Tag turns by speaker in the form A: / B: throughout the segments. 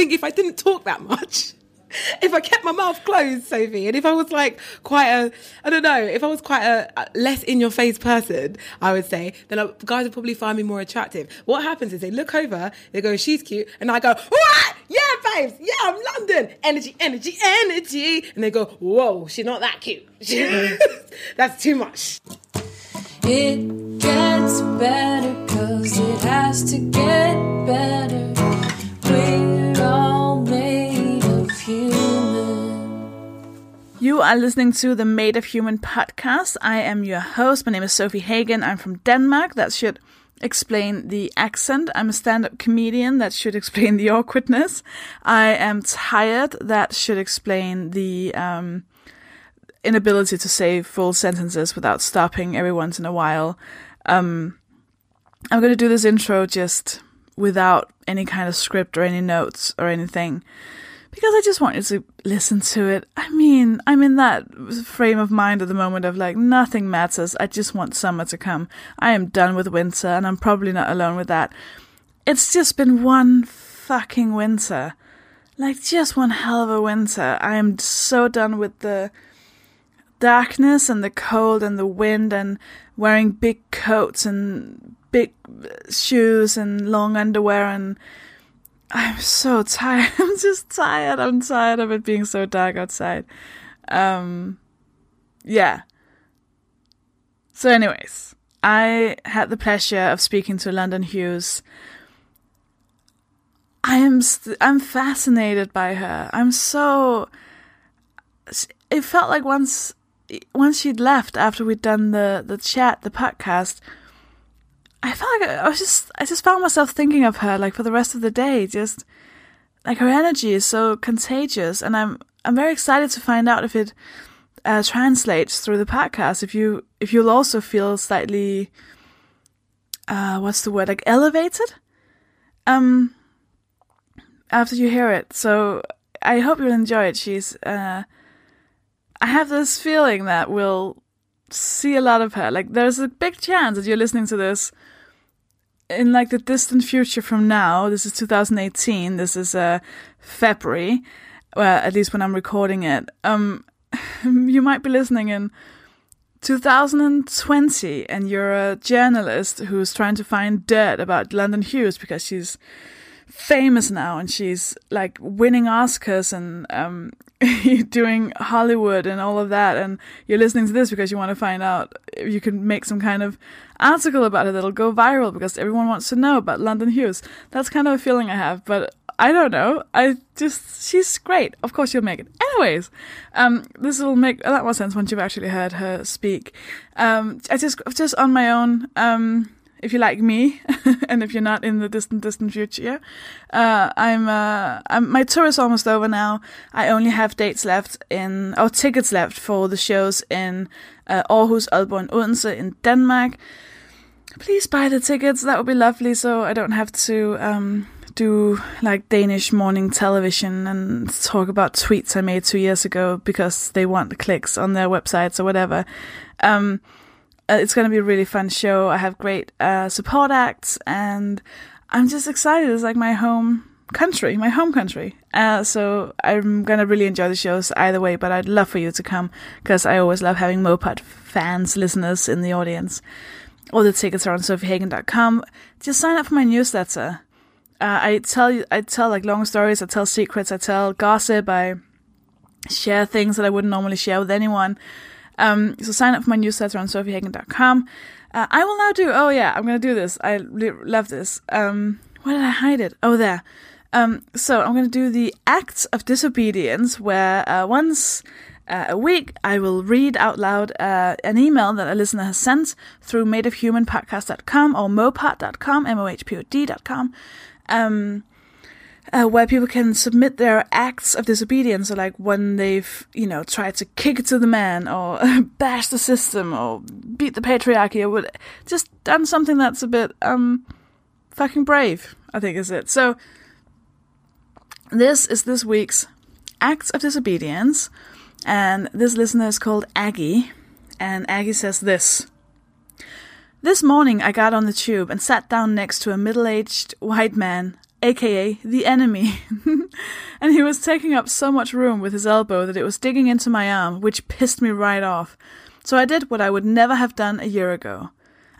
A: think if I didn't talk that much, if I kept my mouth closed, Sofie, and if I was like quite a, I don't know, if I was quite a, less in your face person, I would say, then I, guys would probably find me more attractive. What happens is they look over, they go, she's cute, and I go, what? Yeah, babes, yeah, I'm London. Energy, energy, energy. And they go, whoa, she's not that cute. That's too much.
B: It gets better cause it has to get better.
C: You are listening to the Made of Human podcast. I am your host. My name is Sofie Hagen. I'm from Denmark. That should explain the accent. I'm a stand up comedian. That should explain the awkwardness. I am tired. That should explain the um, inability to say full sentences without stopping every once in a while. Um, I'm going to do this intro just without any kind of script or any notes or anything because I just want you to listen to it. I mean, I'm in that frame of mind at the moment of like nothing matters. I just want summer to come. I am done with winter and I'm probably not alone with that. It's just been one fucking winter. Like just one hell of a winter. I am so done with the darkness and the cold and the wind and wearing big coats and big shoes and long underwear and I'm so tired. I'm just tired. I'm tired of it being so dark outside. Um yeah. So anyways, I had the pleasure of speaking to London Hughes. I am st- I'm fascinated by her. I'm so it felt like once once she'd left after we'd done the the chat, the podcast, I felt like I was just I just found myself thinking of her like for the rest of the day. Just like her energy is so contagious, and I'm I'm very excited to find out if it uh, translates through the podcast. If you if you'll also feel slightly uh, what's the word like elevated um after you hear it. So I hope you'll enjoy it. She's uh I have this feeling that we'll see a lot of her. Like, there's a big chance that you're listening to this in like the distant future from now. This is 2018. This is uh, February. Well, at least when I'm recording it. Um, you might be listening in 2020, and you're a journalist who's trying to find dirt about London Hughes because she's famous now and she's like winning Oscars and um, doing Hollywood and all of that. And you're listening to this because you want to find out if you can make some kind of article about it that'll go viral because everyone wants to know about London Hughes. That's kind of a feeling I have, but I don't know. I just, she's great. Of course you'll make it. Anyways, um, this will make a lot more sense once you've actually heard her speak. Um, I just, just on my own, um, if you're like me, and if you're not in the distant, distant future. Uh, I'm, uh, I'm, my tour is almost over now. I only have dates left in, or tickets left for the shows in uh, Aarhus, Aalborg, and Odense in Denmark. Please buy the tickets. That would be lovely, so I don't have to um, do like Danish morning television and talk about tweets I made two years ago because they want the clicks on their websites or whatever. Um, uh, it's going to be a really fun show. I have great uh, support acts, and I'm just excited. It's like my home country, my home country. Uh, so I'm going to really enjoy the shows either way, but I'd love for you to come because I always love having Moped fans, listeners in the audience. All the tickets are on sofiehagen.com. Just sign up for my newsletter. Uh, I tell you, I tell like long stories, I tell secrets, I tell gossip, I share things that I wouldn't normally share with anyone. Um, so sign up for my newsletter on sofiehagen.com. Uh, I will now do, oh yeah, I'm to do this. I love this. Um, where did I hide it? Oh, there. Um, so I'm to do the acts of disobedience where uh, once uh, a week I will read out loud uh, an email that a listener has sent through madeofhumanpodcast.com or mohpod.com, M-O-H-P-O-D.com. Um, uh, where people can submit their acts of disobedience, so like when they've, you know, tried to kick to the man or bash the system or beat the patriarchy or what, just done something that's a bit, um, fucking brave, I think is it. So, this is this week's acts of disobedience, and this listener is called Aggie, and Aggie says this. This morning I got on the tube and sat down next to a middle aged white man aka the enemy. and he was taking up so much room with his elbow that it was digging into my arm, which pissed me right off. So I did what I would never have done a year ago.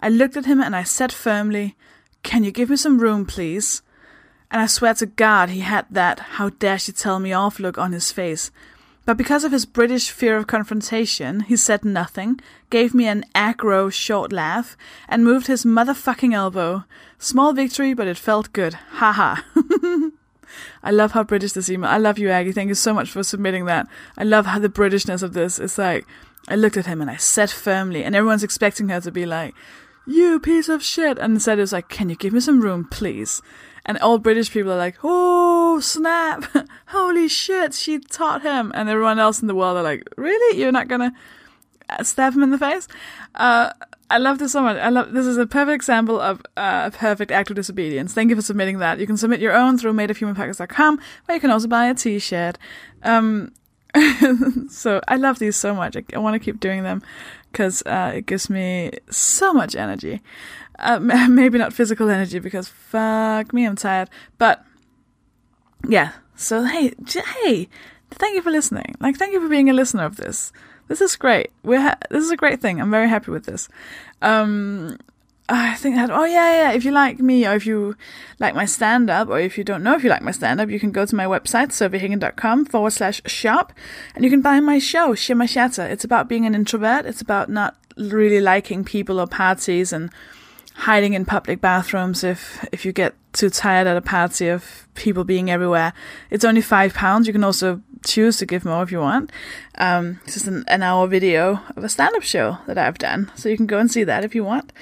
C: I looked at him and I said firmly, Can you give me some room, please? And I swear to God he had that how dare she tell me off look on his face. But because of his British fear of confrontation, he said nothing, gave me an aggro short laugh, and moved his motherfucking elbow. Small victory, but it felt good. Haha. I love how British this email. I love you, Aggie. Thank you so much for submitting that. I love how the Britishness of this. It's like I looked at him and I said firmly, and everyone's expecting her to be like, "You piece of shit," and instead it was like, "Can you give me some room, please?" And all British people are like, "Oh snap! Holy shit! She taught him!" And everyone else in the world are like, "Really? You're not gonna uh, stab him in the face?" Uh, I love this so much. I love this is a perfect example of uh, a perfect act of disobedience. Thank you for submitting that. You can submit your own through madeofhumanpodcast.com, where you can also buy a T-shirt. Um, so I love these so much. I, I want to keep doing them because uh, it gives me so much energy. Uh, maybe not physical energy because fuck me, I'm tired. But yeah. So hey, j- hey, thank you for listening. Like, thank you for being a listener of this. This is great. We're ha- this is a great thing. I'm very happy with this. Um, I think that, oh yeah, yeah, if you like me or if you like my stand up or if you don't know if you like my stand up, you can go to my website, sofiehagen.com forward slash shop and you can buy my show, Shimmer Shatter. It's about being an introvert. It's about not really liking people or parties and hiding in public bathrooms if, if you get too tired at a party of people being everywhere. It's only five pounds. You can also choose to give more if you want. Um, it's just an, an hour video of a stand up show that I've done. So you can go and see that if you want.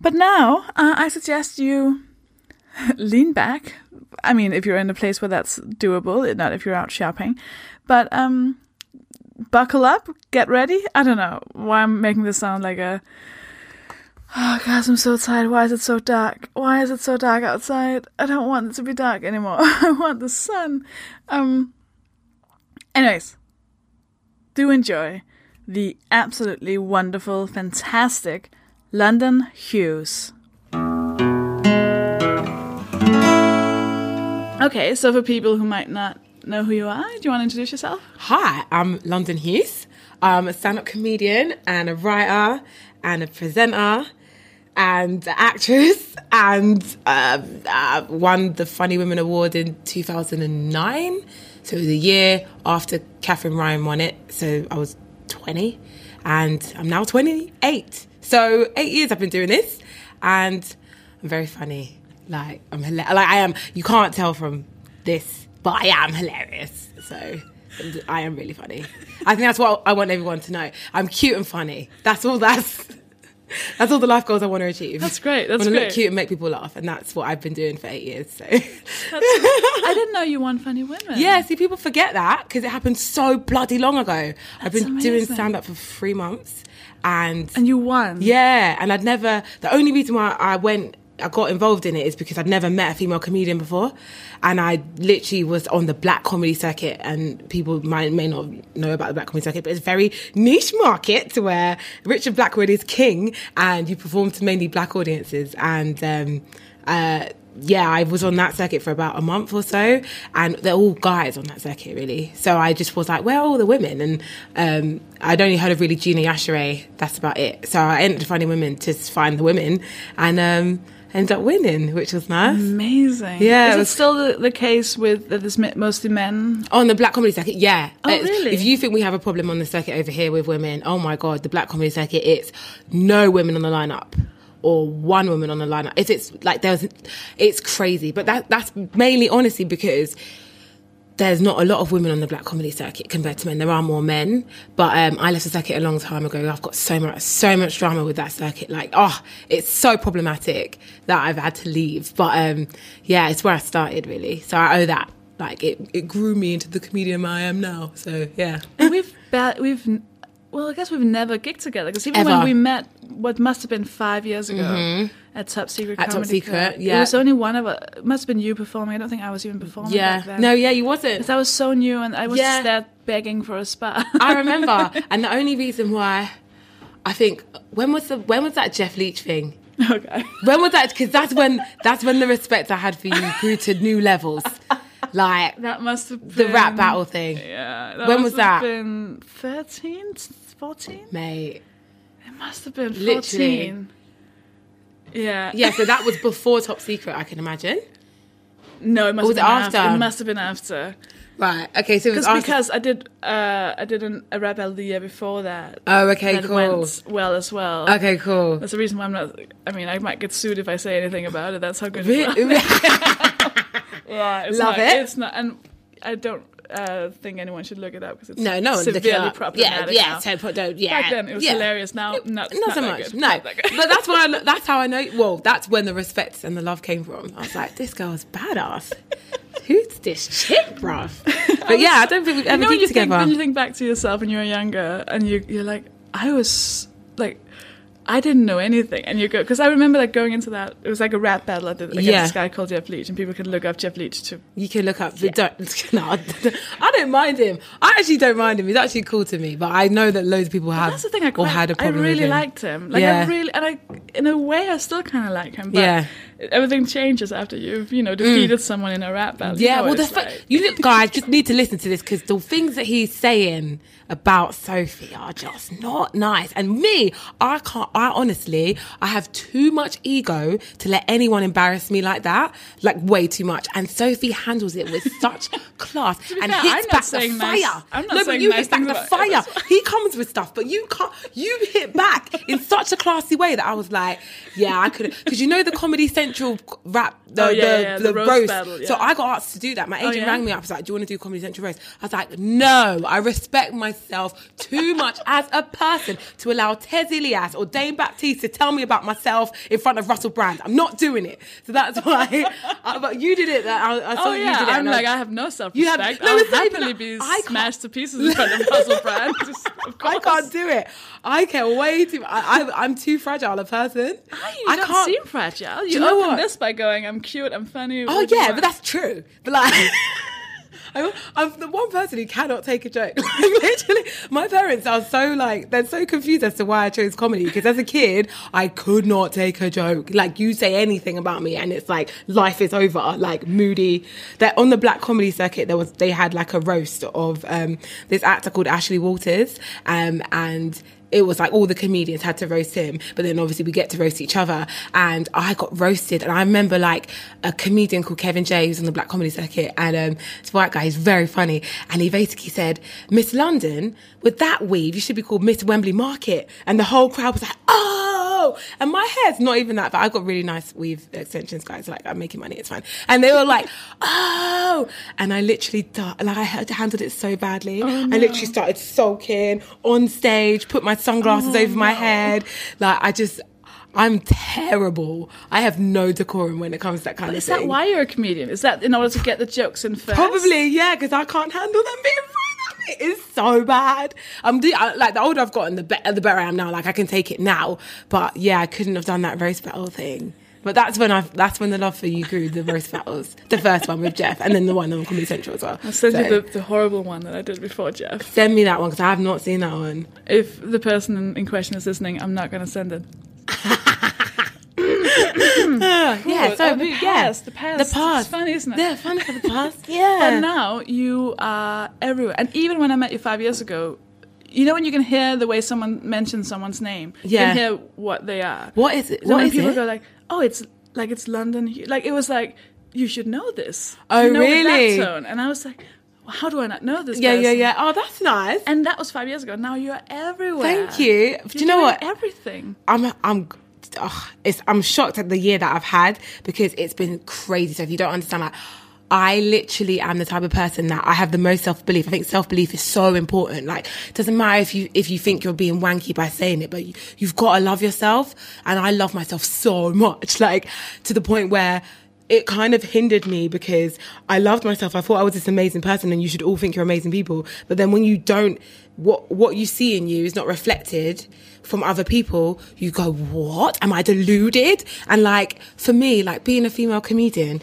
C: But now, uh, I suggest you lean back. I mean, if you're in a place where that's doable, not if you're out shopping. But um, buckle up, get ready. I don't know why I'm making this sound like a. Oh, guys, I'm so tired. Why is it so dark? Why is it so dark outside? I don't want it to be dark anymore. I want the sun. Um. Anyways, do enjoy the absolutely wonderful, fantastic London Hughes. Okay, so for people who might not know who you are, do you want to introduce yourself?
A: Hi, I'm London Hughes. I'm a stand up comedian and a writer and a presenter and actress and uh, uh, won the Funny Women Award in 2009. So it was a year after Katherine Ryan won it. So I was 20 and I'm now 28. So eight years I've been doing this and I'm very funny. Like I'm hila- like I am. You can't tell from this, but I am hilarious. So I am really funny. I think that's what I want everyone to know. I'm cute and funny. That's all. That's that's all the life goals I want to achieve.
C: That's great, that's
A: I want to look cute and make people laugh, and that's what I've been doing for eight years. So
C: I didn't know you won Funny Women.
A: yeah, see, people forget that because it happened so bloody long ago. I've
C: That's
A: been doing
C: amazing.
A: stand up for three months, and
C: And you won.
A: yeah, and I'd never. The only reason why I went, I got involved in it is because I'd never met a female comedian before, and I literally was on the black comedy circuit. And people might may not know about the black comedy circuit, but it's a very niche market where Richard Blackwood is king, and you perform to mainly black audiences. And um, uh, yeah, I was on that circuit for about a month or so, and they're all guys on that circuit, really. So I just was like, where are all the women? And um, I'd only heard of really Gina Yashere. That's about it. So I ended up finding women to find the women, and um, ended up winning, which was nice.
C: Amazing.
A: Yeah,
C: Is
A: it
C: it,
A: was-
C: still the, the case with that it's mostly men?
A: On the black comedy circuit, yeah.
C: Oh,
A: It's-
C: really?
A: If you think we have a problem on the circuit over here with women, oh my god, the black comedy circuit, it's no women on the lineup or one woman on the lineup. If it's like there's, it's crazy. But that that's mainly honestly because there's not a lot of women on the black comedy circuit compared to men. There are more men, but um, I left the circuit a long time ago. I've got so much, so much drama with that circuit. Like, oh, it's so problematic that I've had to leave. But um, yeah, it's where I started really. So I owe that. Like, it, it grew me into the comedian I am now. So yeah.
C: And we've ba- we've well, I guess we've never gigged together because even when we met, what must have been five years ago at Top Secret
A: Mm-hmm. At Top Secret,
C: Club.
A: yeah.
C: it was only one of us. It must have been you performing. I don't think I was even performing.
A: Yeah.
C: back then.
A: No, yeah, you wasn't.
C: 'Cause I was so new and I was
A: Yeah.
C: just there begging for a spot.
A: I remember. and the only reason why I think when was the when was that Jeff Leach thing?
C: Okay.
A: When was that? Because that's when that's when the respect I had for you grew to new levels. Like
C: That must have
A: the
C: been
A: rap battle thing,
C: Yeah.
A: When was that?
C: Been 13, 14?
A: mate.
C: Must have been 14.
A: Literally.
C: Yeah.
A: Yeah, so that was before Top Secret, I can imagine.
C: No, it must
A: was
C: have been after?
A: after?
C: It must have been after.
A: Right. Okay. So it was
C: Because
A: after.
C: because I did uh I did an, a battle the year before that.
A: oh, okay.
C: that
A: Cool.
C: went well as well.
A: Okay. Cool.
C: That's the reason why I'm not. I mean, I might get sued if I say anything about it. That's how good. it was. Yeah, it's
A: Love
C: not,
A: it.
C: It's not, and I don't uh, think anyone should look it up because it's
A: no, no
C: severely
A: up. Yeah,
C: problematic
A: yeah.
C: now.
A: Put don't. Yeah.
C: Back then it was
A: yeah.
C: hilarious. Now, not,
A: Not, so much, no.
C: That
A: but that's why. I, that's how I know. Well, that's when the respect and the love came from. I was like, this girl's badass. Who's this chick, bruv? But yeah, I don't think we've
C: you
A: ever
C: know
A: been
C: when you think
A: together.
C: when you think back to yourself when you were younger and you you're like I was like I didn't know anything and you go because I remember like going into that it was like a rap battle I did against
A: Yeah.
C: this guy called Jeff Leach and people could look up Jeff Leach to
A: You can look up. But don't, no, I don't mind him. I actually don't mind him. He's actually cool to me. But I know that loads of people have
C: that's the thing I
A: or
C: quite,
A: had a
C: I
A: problem
C: really
A: with him.
C: liked him like
A: Yeah.
C: I really and I in a way I still kind of like him but
A: Yeah.
C: Everything changes after you've you know defeated mm. someone in a rap battle You
A: Yeah,
C: know
A: well, the fa-
C: like.
A: you guys just need to listen to this because the things that he's saying about Sofie are just not nice. And me, I can't. I honestly, I have too much ego to let anyone embarrass me like that, like way too much. And Sofie handles it with such class and
C: fair,
A: hits back the
C: saying
A: fire.
C: nice- I'm not
A: no, but you
C: nice
A: hit back the fire. He comes with stuff, but you can't. You hit back in such a classy way that I was like, yeah, I could. Because you know the Comedy Central rap, the
C: Oh, yeah,
A: the,
C: yeah,
A: the,
C: the roast
A: roast.
C: battle,
A: So. I got asked to do that. My agent
C: yeah?
A: rang me up. I Was like, "Do you want to do Comedy Central roast?" I was like, "No, I respect myself too much as a person to allow Tez Ilyas or Dane Baptiste to tell me about myself in front of Russell Brand. I'm not doing it. So that's why. uh, but you did it. That I, I saw
C: Oh
A: you
C: yeah,
A: did it.
C: I'm
A: and I-
C: like I have no self
A: You have-
C: respect.
A: no,
C: I'll
A: it's not even
C: happily be
A: I
C: smashed to pieces in front of Russell Brand. Just, of
A: I can't do it. I care way too. I, I, I'm too fragile a person.
C: Ah, You
A: I
C: don't
A: can't.
C: seem fragile. You,
A: you know what?
C: this by going, "I'm cute, I'm funny."
A: Oh yeah, but that's true. But like, I'm, I'm the one person who cannot take a joke. Like, literally, my parents are so like they're so confused as to why I chose comedy. Because as a kid, I could not take a joke. Like you say anything about me, and it's like life is over. Like moody. That on the black comedy circuit, there was they had like a roast of um, this actor called Ashley Walters, um, and it was like all the comedians had to roast him, but then obviously we get to roast each other. And I got roasted. And I remember like a comedian called Kevin J, who's on the black comedy circuit, and um, this white guy, he's very funny. And he basically said, Miss London, with that weave, you should be called Miss Wembley Market. And the whole crowd was like, oh! Oh, and my hair's not even that, but I've got really nice weave extensions, guys. Like, I'm making money, it's fine. And they were like, oh! And I literally, like, I handled it so badly. Oh, I literally started sulking on stage, put my sunglasses oh, over my head. Like, I just, I'm terrible. I have no decorum when it comes to that kind
C: Is
A: of thing.
C: Is that why you're a comedian? Is that in order to get the jokes in first?
A: Probably, yeah, because I can't handle them being thrown at me. It's so bad. I'm the, I, like the older I've gotten, the better uh, the better I am now. Like I can take it now, but yeah, I couldn't have done that roast battle thing. But that's when I that's when the love for you grew. The roast battles, the first one with Jeff, and then the one on Comedy Central as well.
C: I'll send
A: So,
C: you the, the horrible one that I did before, Jeff.
A: send me that one because I have not seen that one.
C: If the person in, in question is listening, I'm not going to send it.
A: Yeah, oh, so
C: oh, the
A: yeah,
C: past, the past.
A: the past.
C: It's funny, isn't it?
A: Yeah, funny for the past. yeah.
C: But
A: Yeah,
C: now you are everywhere. And even when I met you five years ago, you know when you can hear the way someone mentions someone's name, you can hear what they are.
A: what is it?
C: So
A: What
C: when people
A: it?
C: go like, "Oh, it's like it's London," like it was like you should know this.
A: Oh,
C: you know,
A: really?
C: That tone. And I was like, "How do I not know this?"
A: yeah, yeah,
C: person?
A: yeah. Oh, that's nice.
C: And that was five years ago. Now you are everywhere.
A: Thank you.
C: You're
A: Do you know what?
C: Everything.
A: I'm I'm ugh, it's I'm shocked at the year that I've had because it's been crazy. So if you don't understand like I literally am the type of person that I have the most self belief. I think self belief is so important. Like, it doesn't matter if you if you think you're being wanky by saying it, but you, you've got to love yourself. And I love myself so much, like to the point where it kind of hindered me because I loved myself. I thought I was this amazing person, and you should all think you're amazing people. But then when you don't, what what you see in you is not reflected from other people. You go, "What? Am I deluded?" And like for me, like being a female comedian.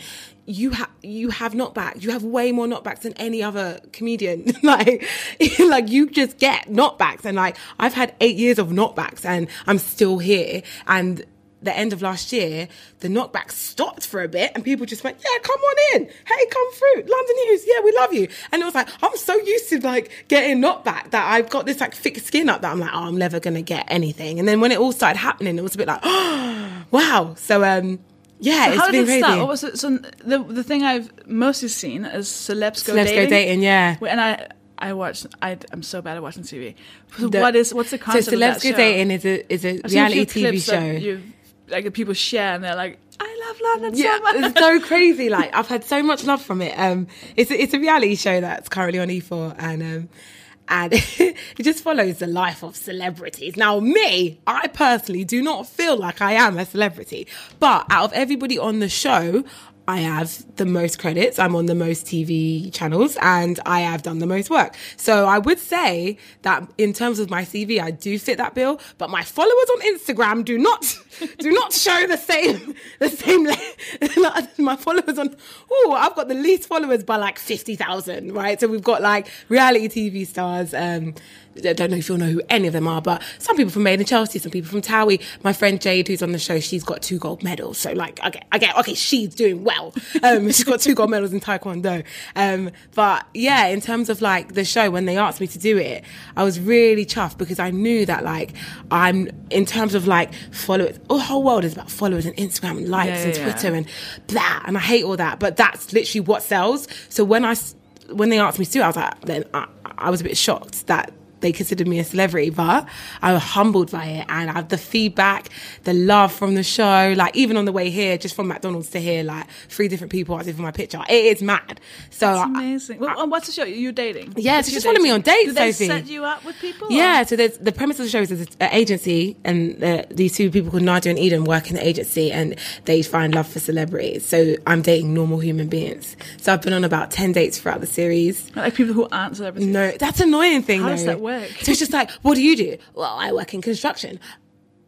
A: You have you have knockbacks. You have way more knockbacks than any other comedian. like, like you just get knockbacks, and like I've had eight years of knockbacks, and I'm still here. And the end of last year, the knockback stopped for a bit and people just went, yeah, come on in. Hey, come through. London Hughes. Yeah, we love you. And it was like, I'm so used to like getting knockback that I've got this like thick skin up that I'm like, oh, I'm never going to get anything. And then when it all started happening, it was a bit like, oh, wow. So, um, yeah, it's
C: How
A: been
C: did it
A: crazy.
C: start? What was it? So the the thing I've mostly seen is celebs go
A: Let's
C: dating.
A: go dating, yeah.
C: And I I watched. I I'm so bad at watching TV. So
A: The-
C: what is what's the concept
A: So,
C: of that
A: Celebs Go? Dating is a, is a
C: I've
A: reality TV show.
C: Like people share and they're like, I love London
A: Yeah,
C: so much.
A: it's so crazy. Like I've had so much love from it. Um, it's a, it's a reality show that's currently on E4, and um, and it just follows the life of celebrities. Now, me, I personally do not feel like I am a celebrity, but out of everybody on the show. I have the most credits. I'm on the most TV channels and I have done the most work. So I would say that in terms of my CV, I do fit that bill, but my followers on Instagram do not, do not show the same, the same, my followers on, oh, I've got the least followers by like 50,000, right? So we've got like reality TV stars, um, I don't know if you'll know who any of them are, but some people from Made in Chelsea, some people from Towie. My friend Jade, who's on the show, she's got two gold medals. So like, okay, okay, okay, she's doing well. Um, she's got two gold medals in Taekwondo. Um, but yeah, in terms of like the show, when they asked me to do it, I was really chuffed because I knew that like I'm in terms of like followers. The whole world is about followers and Instagram and likes
C: Yeah,
A: and. Twitter and blah. And I hate all that, but that's literally what sells. So when I when they asked me to I was like, then I, I was a bit shocked that they considered me a celebrity, but I was humbled by it and I have the feedback, the love from the show. Like even on the way here, just from McDonald's to here, like three different people asking for my picture. It is mad. So I-
C: amazing. Well, and what's the show? You're dating.
A: Yeah, so
C: your
A: just follow me on dates,
C: Do they
A: Sofie.
C: set you up with people?
A: Yeah, so there's the premise of the show is there's an agency, and uh, these two people called Nadia and Eden work in the agency, and they find love for celebrities. So I'm dating normal human beings. So I've been on about ten dates throughout the series.
C: Like people who aren't celebrities.
A: No, that's annoying thing.
C: How does that work?
A: So it's just like, what do you do? Well, I work in construction.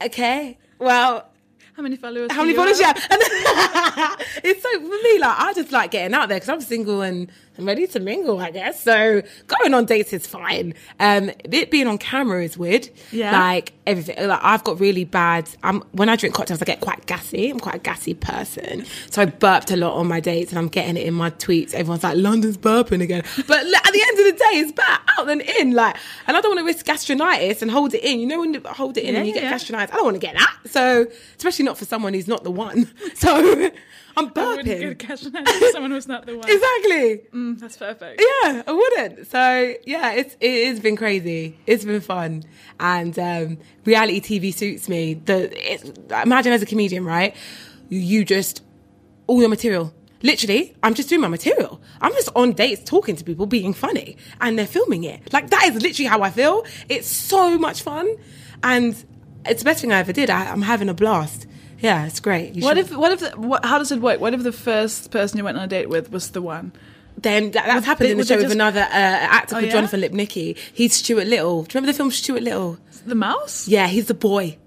A: Okay, well.
C: How many followers?
A: How many followers Yeah. It's so for me, like I just like getting out there because I'm single and I'm ready to mingle, I guess. So going on dates is fine. Um, it being on camera is weird.
C: Yeah.
A: Like everything. Like I've got really bad. I'm when I drink cocktails, I get quite gassy. I'm quite a gassy person. So I burped a lot on my dates, and I'm getting it in my tweets. Everyone's like, "London's burping again," but at the end of the day, it's better out than in. Like, and I don't want to risk gastronitis and hold it in. You know when you hold it in
C: Yeah,
A: and you get
C: yeah.
A: gastronitis. I don't want to get that. So especially not for someone who's not the one. So I'm
C: I wouldn't
A: burping.
C: cash for someone who's not the one.
A: Exactly.
C: Mm, that's perfect.
A: Yeah, I wouldn't. So yeah, it's it has been crazy. It's been fun, and um, reality TV suits me. The imagine as a comedian, right? You just all your material. Literally, I'm just doing my material. I'm just on dates talking to people, being funny, and they're filming it. Like that is literally how I feel. It's so much fun, and it's the best thing I ever did. I, I'm having a blast. Yeah, it's great. You
C: What
A: should-
C: if? What if? The, what, how does it work? What if the first person you went on a date with was the one?
A: then that, that's happened
C: they-
A: in the show with another uh, actor
C: Oh,
A: called
C: yeah?
A: Jonathan Lipnicki. He's Stuart Little. Do you remember the film Stuart Little?
C: The mouse?
A: Yeah, he's the boy.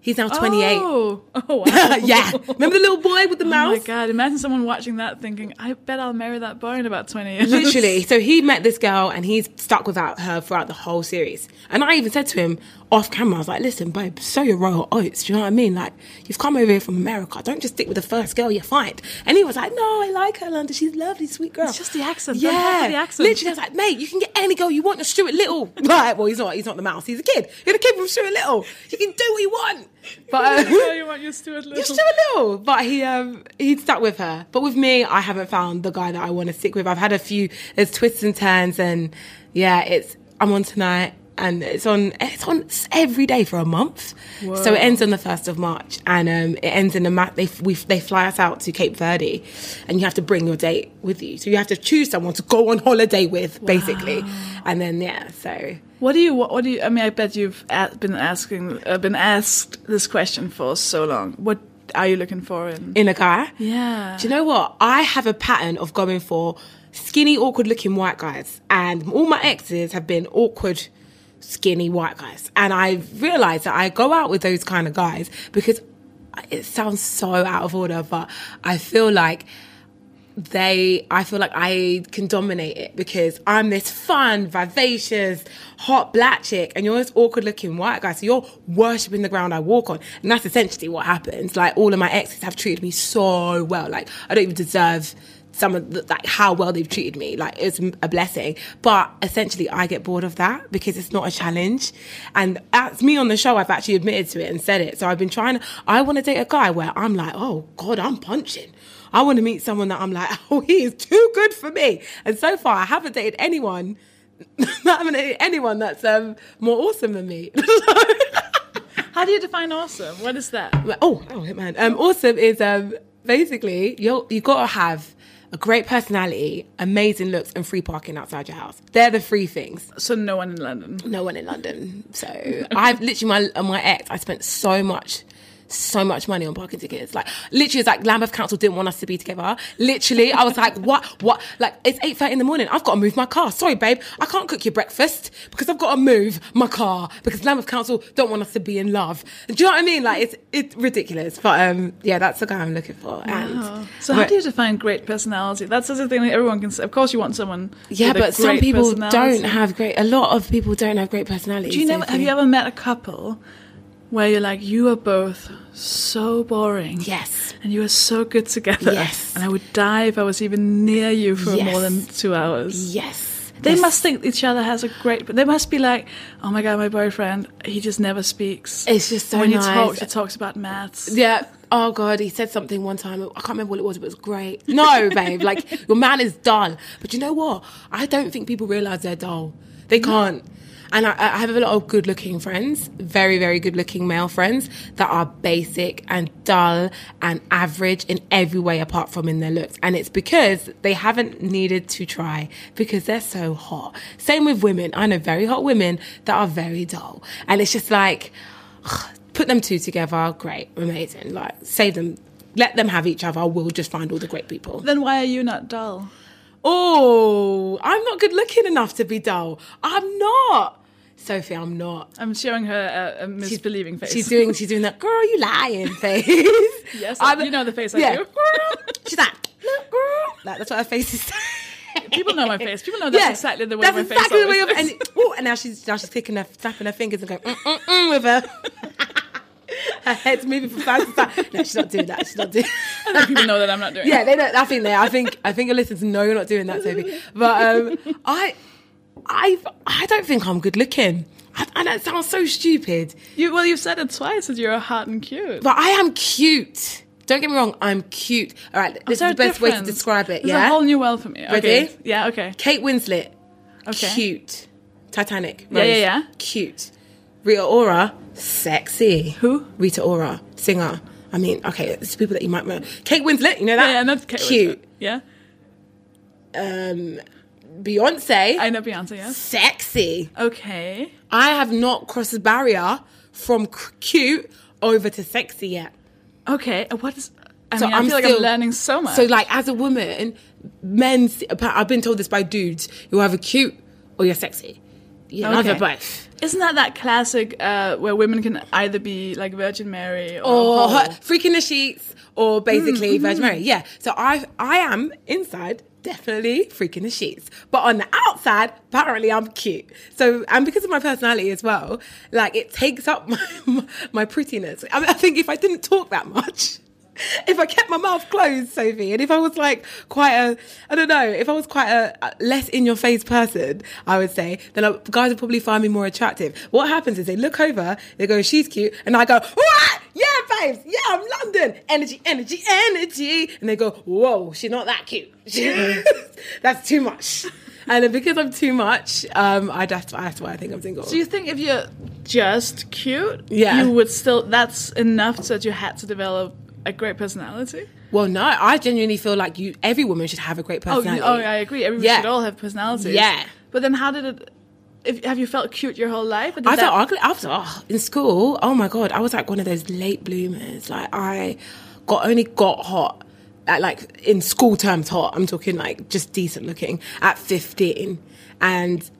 A: He's now 28.
C: Oh, oh wow.
A: yeah. Remember the little boy with the
C: Oh
A: mouse?
C: Oh my god! Imagine someone watching that thinking, "I bet I'll marry that boy in about twenty years."
A: Literally. So he met this girl and he's stuck without her throughout the whole series. And I even said to him off camera, I was like, listen, babe, sow your royal oats. Do you know what I mean? Like, you've come over here from America. Don't just stick with the first girl you find. And he was like, no, I like her, London. She's a lovely, sweet girl.
C: It's just the accent.
A: Yeah.
C: the accent.
A: Literally, I was like, mate, you can get any girl you want. You're Stuart Little. Right. Well, he's not. He's not the mouse. He's a kid. You're the kid from Stuart Little. You can do what you want. But. Uh,
C: you want your Stuart Little?
A: You're Stuart Little, but he um he stuck with her. But with me, I haven't found the guy that I want to stick with. I've had a few there's twists and turns, and yeah, it's I'm on tonight, and it's on it's on every day for a month. So it ends on the first of March, and um it ends in the mat. They we they fly us out to Cape Verde, and you have to bring your date with you. So you have to choose someone to go on holiday with, basically, and then yeah, so.
C: What do you? What, what do you? I mean, I bet you've been asking, uh, been asked this question for so long. What are you looking for in?
A: In a guy,
C: yeah.
A: Do you know what? I have a pattern of going for skinny, awkward looking white guys. And all my exes have been awkward, skinny white guys. And I realized that I go out with those kind of guys because it sounds so out of order, but I feel like they I feel like I can dominate it because I'm this fun, vivacious, hot black chick and you're this awkward looking white guy. So you're worshipping the ground I walk on. And that's essentially what happens. Like all of my exes have treated me so well. Like I don't even deserve some of the, like how well they've treated me. Like it's a blessing. But essentially I get bored of that because it's not a challenge. And that's me on the show. I've actually admitted to it and said it. So I've been trying to, I want to date a guy where I'm like, oh God, I'm punching. I want to meet someone that I'm like, oh, he is too good for me. And so far, I haven't dated anyone. I haven't dated anyone that's um, more awesome than me.
C: How do you define awesome? What is that?
A: oh, oh, man. Um, awesome is um, basically you you got to have a great personality, amazing looks, and free parking outside your house. They're the three things.
C: So no one in London.
A: No one in London. So I've literally my my ex. I spent so much so much money on parking tickets. Like literally, it's like Lambeth Council didn't want us to be together. Literally, I was like, what? What? Like it's eight thirty in the morning. I've got to move my car. Sorry, babe, I can't cook your breakfast because I've got to move my car because Lambeth Council don't want us to be in love. Do you know what I mean? Like it's it's ridiculous. But um, yeah, that's the guy I'm looking for. And
C: Oh. So how do you define great personality? That's the thing that everyone can say. Of course, you want someone.
A: yeah, but some people don't have great. A lot of people don't have great personalities.
C: Do you never,
A: Sofie.
C: have you ever met a couple where you're like, you are both so boring.
A: Yes.
C: And you are so good together.
A: Yes.
C: And I would die if I was even near you for
A: Yes.
C: more than two hours.
A: Yes.
C: They
A: Yes.
C: must think each other has a great. But they must be like, oh my god, my boyfriend, he just never speaks.
A: It's just so
C: when
A: nice.
C: he talks, he talks about maths.
A: Yeah. Oh god, he said something one time. I can't remember what it was, but it was great. No, babe, like your man is dull. But you know what? I don't think people realize they're dull. They can't. And I, I have a lot of good-looking friends, very, very good-looking male friends that are basic and dull and average in every way apart from in their looks. And it's because they haven't needed to try because they're so hot. Same with women. I know very hot women that are very dull, and it's just like put them two together, great, amazing. Like save them, let them have each other. We'll just find all the great people.
C: Then why are you not dull?
A: Oh, I'm not good looking enough to be dull. I'm not. Sofie, I'm not.
C: I'm showing her a, a misbelieving face.
A: She's doing she's doing that girl, you lying face.
C: Yes,
A: I'm-
C: you know the face I
A: yeah.
C: do.
A: She's like, look, girl. Like, that's what her face is.
C: People know my face. People know that's exactly the way
A: that's
C: my face
A: exactly the way of, and, ooh, and now she's now she's clicking her, snapping her fingers and going mm, mm, mm, with her. her head's moving from side to side. No, she's not doing that. She's not doing.
C: I think people know that I'm not doing.
A: yeah, they don't. I think they. I think. I think your listeners know you're not doing that, Sofie. But um, I, I, I don't think I'm good looking. I, it sounds so stupid,
C: You well, you've said it twice that you're hot and cute.
A: but I am cute. Don't get me wrong. I'm cute. All right, this is the best way to describe it. Yeah.
C: a whole new world for me. Okay.
A: Ready?
C: Yeah. Okay.
A: Kate Winslet,
C: Okay.
A: cute. Titanic.
C: Yeah, yeah, yeah.
A: Cute. Rita Ora, sexy.
C: Who?
A: Rita Ora, singer. I mean, okay, it's people that you might know. Kate Winslet, you know that?
C: Yeah, yeah, not Kate
A: Cute.
C: Winslet. Yeah.
A: Um, Beyonce,
C: I know Beyonce. Yes.
A: sexy.
C: Okay.
A: I have not crossed the barrier from cute over to sexy yet.
C: Okay. and What is? I
A: So
C: mean, I
A: I'm
C: feel like
A: still-
C: I'm learning so much.
A: So, like, as a woman, men, I've been told this by dudes, you're either cute or you're sexy. You're neither both.
C: Isn't that that classic uh, where women can either be like Virgin Mary or,
A: or freaking the sheets or basically
C: Mm,
A: Virgin
C: mm-hmm.
A: Mary. Yeah. So I I am inside definitely freaking the sheets, but on the outside apparently I'm cute. So and because of my personality as well, like it takes up my my prettiness. I, mean, I think if I didn't talk that much. If I kept my mouth closed, Sofie, and if I was like quite a, I don't know, if I was quite a, less in your face person, I would say, then guys would probably find me more attractive. What happens is they look over, they go, she's cute, and I go? Yeah, yeah, I'm London. Energy, energy, energy. And they go, whoa, she's not that cute. that's too much. And then because I'm too much, um, I, that's, that's why I think I'm single.
C: Do you think if you're just cute,
A: Yeah.
C: you would still? That's enough so that you had to develop a great personality.
A: well, no, I genuinely feel like you, every woman should have a great
C: Oh,
A: personality.
C: you, oh, I agree. Everybody
A: Yeah.
C: should all have personalities.
A: Yeah.
C: But then, how did it? If, have you felt cute your whole life?
A: I felt ugly after oh, in school. Oh my god, I was like one of those late bloomers. Like I got only got hot at like in school terms hot. I'm talking like just decent looking at 15, and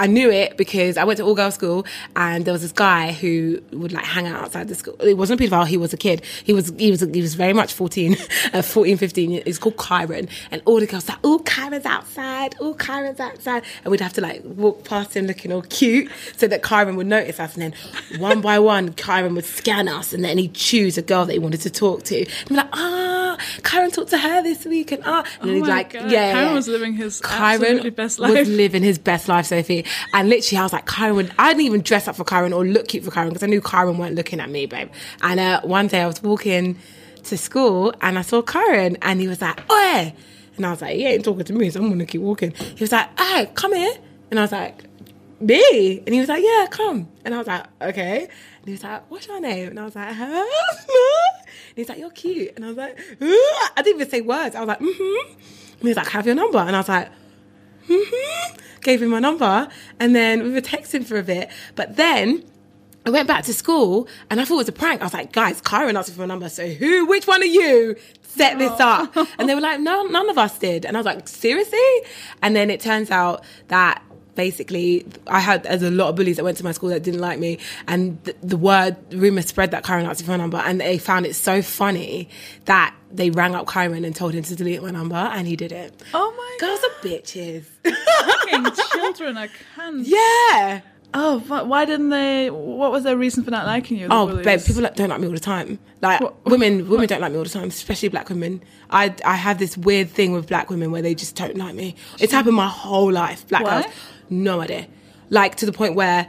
A: I knew it because I went to all girls school and there was this guy who would like hang out outside the school. It wasn't a pedophile, he was a kid. He was he was he was very much 14, uh, 14, 15. It's called Kyron. And all the girls like, oh Kyron's outside, oh Kyron's outside. And we'd have to like walk past him looking all cute so that Kyron would notice us. And then one by one, Kyron would scan us and then he'd choose a girl that he wanted to talk to. And be like, ah, Kyron talked to her this week and ah. And
C: Oh
A: then he'd like,
C: God.
A: yeah.
C: Kyron
A: yeah.
C: was living his
A: Kyron
C: absolutely best
A: was living his best life, Sofie. And literally, I was like, Kyron, I didn't even dress up for Kyron or look cute for Kyron because I knew Kyron weren't looking at me, babe. And uh, one day I was walking to school and I saw Kyron and he was like, Oi! And I was like, he ain't talking to me, so I'm gonna keep walking. He was like, Hey, come here. And I was like, me? And he was like, Yeah, come. And I was like, Okay. And he was like, What's your name? And I was like, Huh? And he's like, You're cute. And I was like, "Huh?" I didn't even say words. I was like, Mm-hmm. And he was like, Have your number. And I was like, hmm Gave him my number, and then we were texting for a bit. But then I went back to school, and I thought it was a prank. I was like, "Guys, Kyron asked me for a number, so who? Which one of you set this oh. up?" And they were like, "No, none of us did." And I was like, "Seriously?" And then it turns out that basically I had there's a lot of bullies that went to my school that didn't like me, and the, the word rumor spread that Kyron asked for a number, and they found it so funny that they rang up Kyron and told him to delete my number, and he did it.
C: Oh my
A: Girls are bitches.
C: Fucking children are cunts.
A: yeah.
C: Oh, why didn't they? What was their reason for not liking you?
A: Oh,
C: bullies?
A: babe, people don't like me all the time. Like
C: What-
A: women, women don't like me all the time, especially black women. I I have this weird thing with black women where they just don't like me. It's happened my whole life. Black
C: Why?
A: girls, no idea. Like to the point where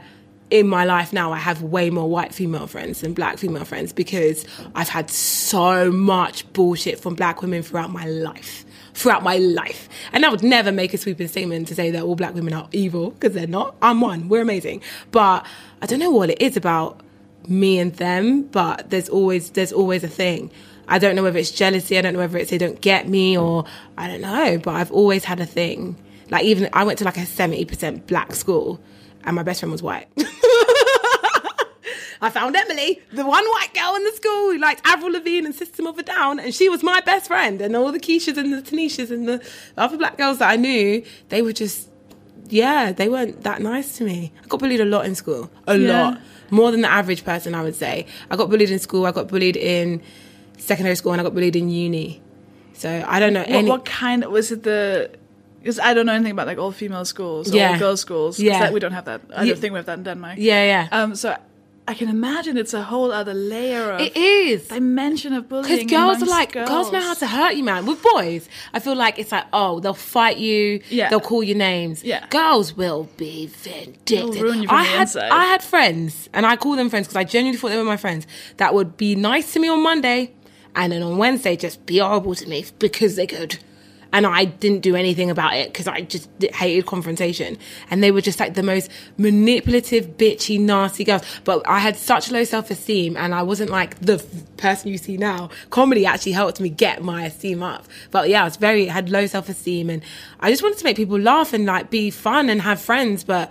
A: in my life now I have way more white female friends than black female friends because I've had so much bullshit from black women throughout my life. Throughout my life. And I would never make a sweeping statement to say that all black women are evil, because they're not. I'm one. We're amazing. But I don't know what it is about me and them, but there's always there's always a thing. I don't know whether it's jealousy, I don't know whether it's they don't get me or I don't know, but I've always had a thing. Like even I went to like a 70% black school and my best friend was white. I found Emily, the one white girl in the school who liked Avril Lavigne and System of a Down, and she was my best friend. And all the Keishas and the Tanishas and the other black girls that I knew, they were just, yeah, they weren't that nice to me. I got bullied a lot in school, a
C: Yeah.
A: lot, more than the average person, I would say. I got bullied in school, I got bullied in secondary school, and I got bullied in uni. So I don't know
C: What,
A: any.
C: what kind? Was it the? Because I don't know anything about like all female schools, or
A: Yeah.
C: girls schools.
A: Yeah.
C: that, we don't have that. I
A: Yeah.
C: don't think we have that in Denmark.
A: yeah, yeah.
C: Um. So I can imagine it's a whole other layer of
A: it is.
C: dimension of bullying.
A: Because girls are like girls. know how to hurt you, man. With boys, I feel like it's like oh, they'll fight you,
C: Yeah.
A: they'll call you names.
C: Yeah.
A: girls will be vindictive.
C: They'll ruin you from
A: I had
C: inside.
A: I had friends, and I call them friends because I genuinely thought they were my friends that would be nice to me on Monday, and then on Wednesday just be horrible to me because they could. And I didn't do anything about it because I just hated confrontation. And they were just like the most manipulative, bitchy, nasty girls. But I had such low self esteem and I wasn't like the f- person you see now. Comedy actually helped me get my esteem up. But yeah, I was very, had low self esteem and I just wanted to make people laugh and like be fun and have friends. But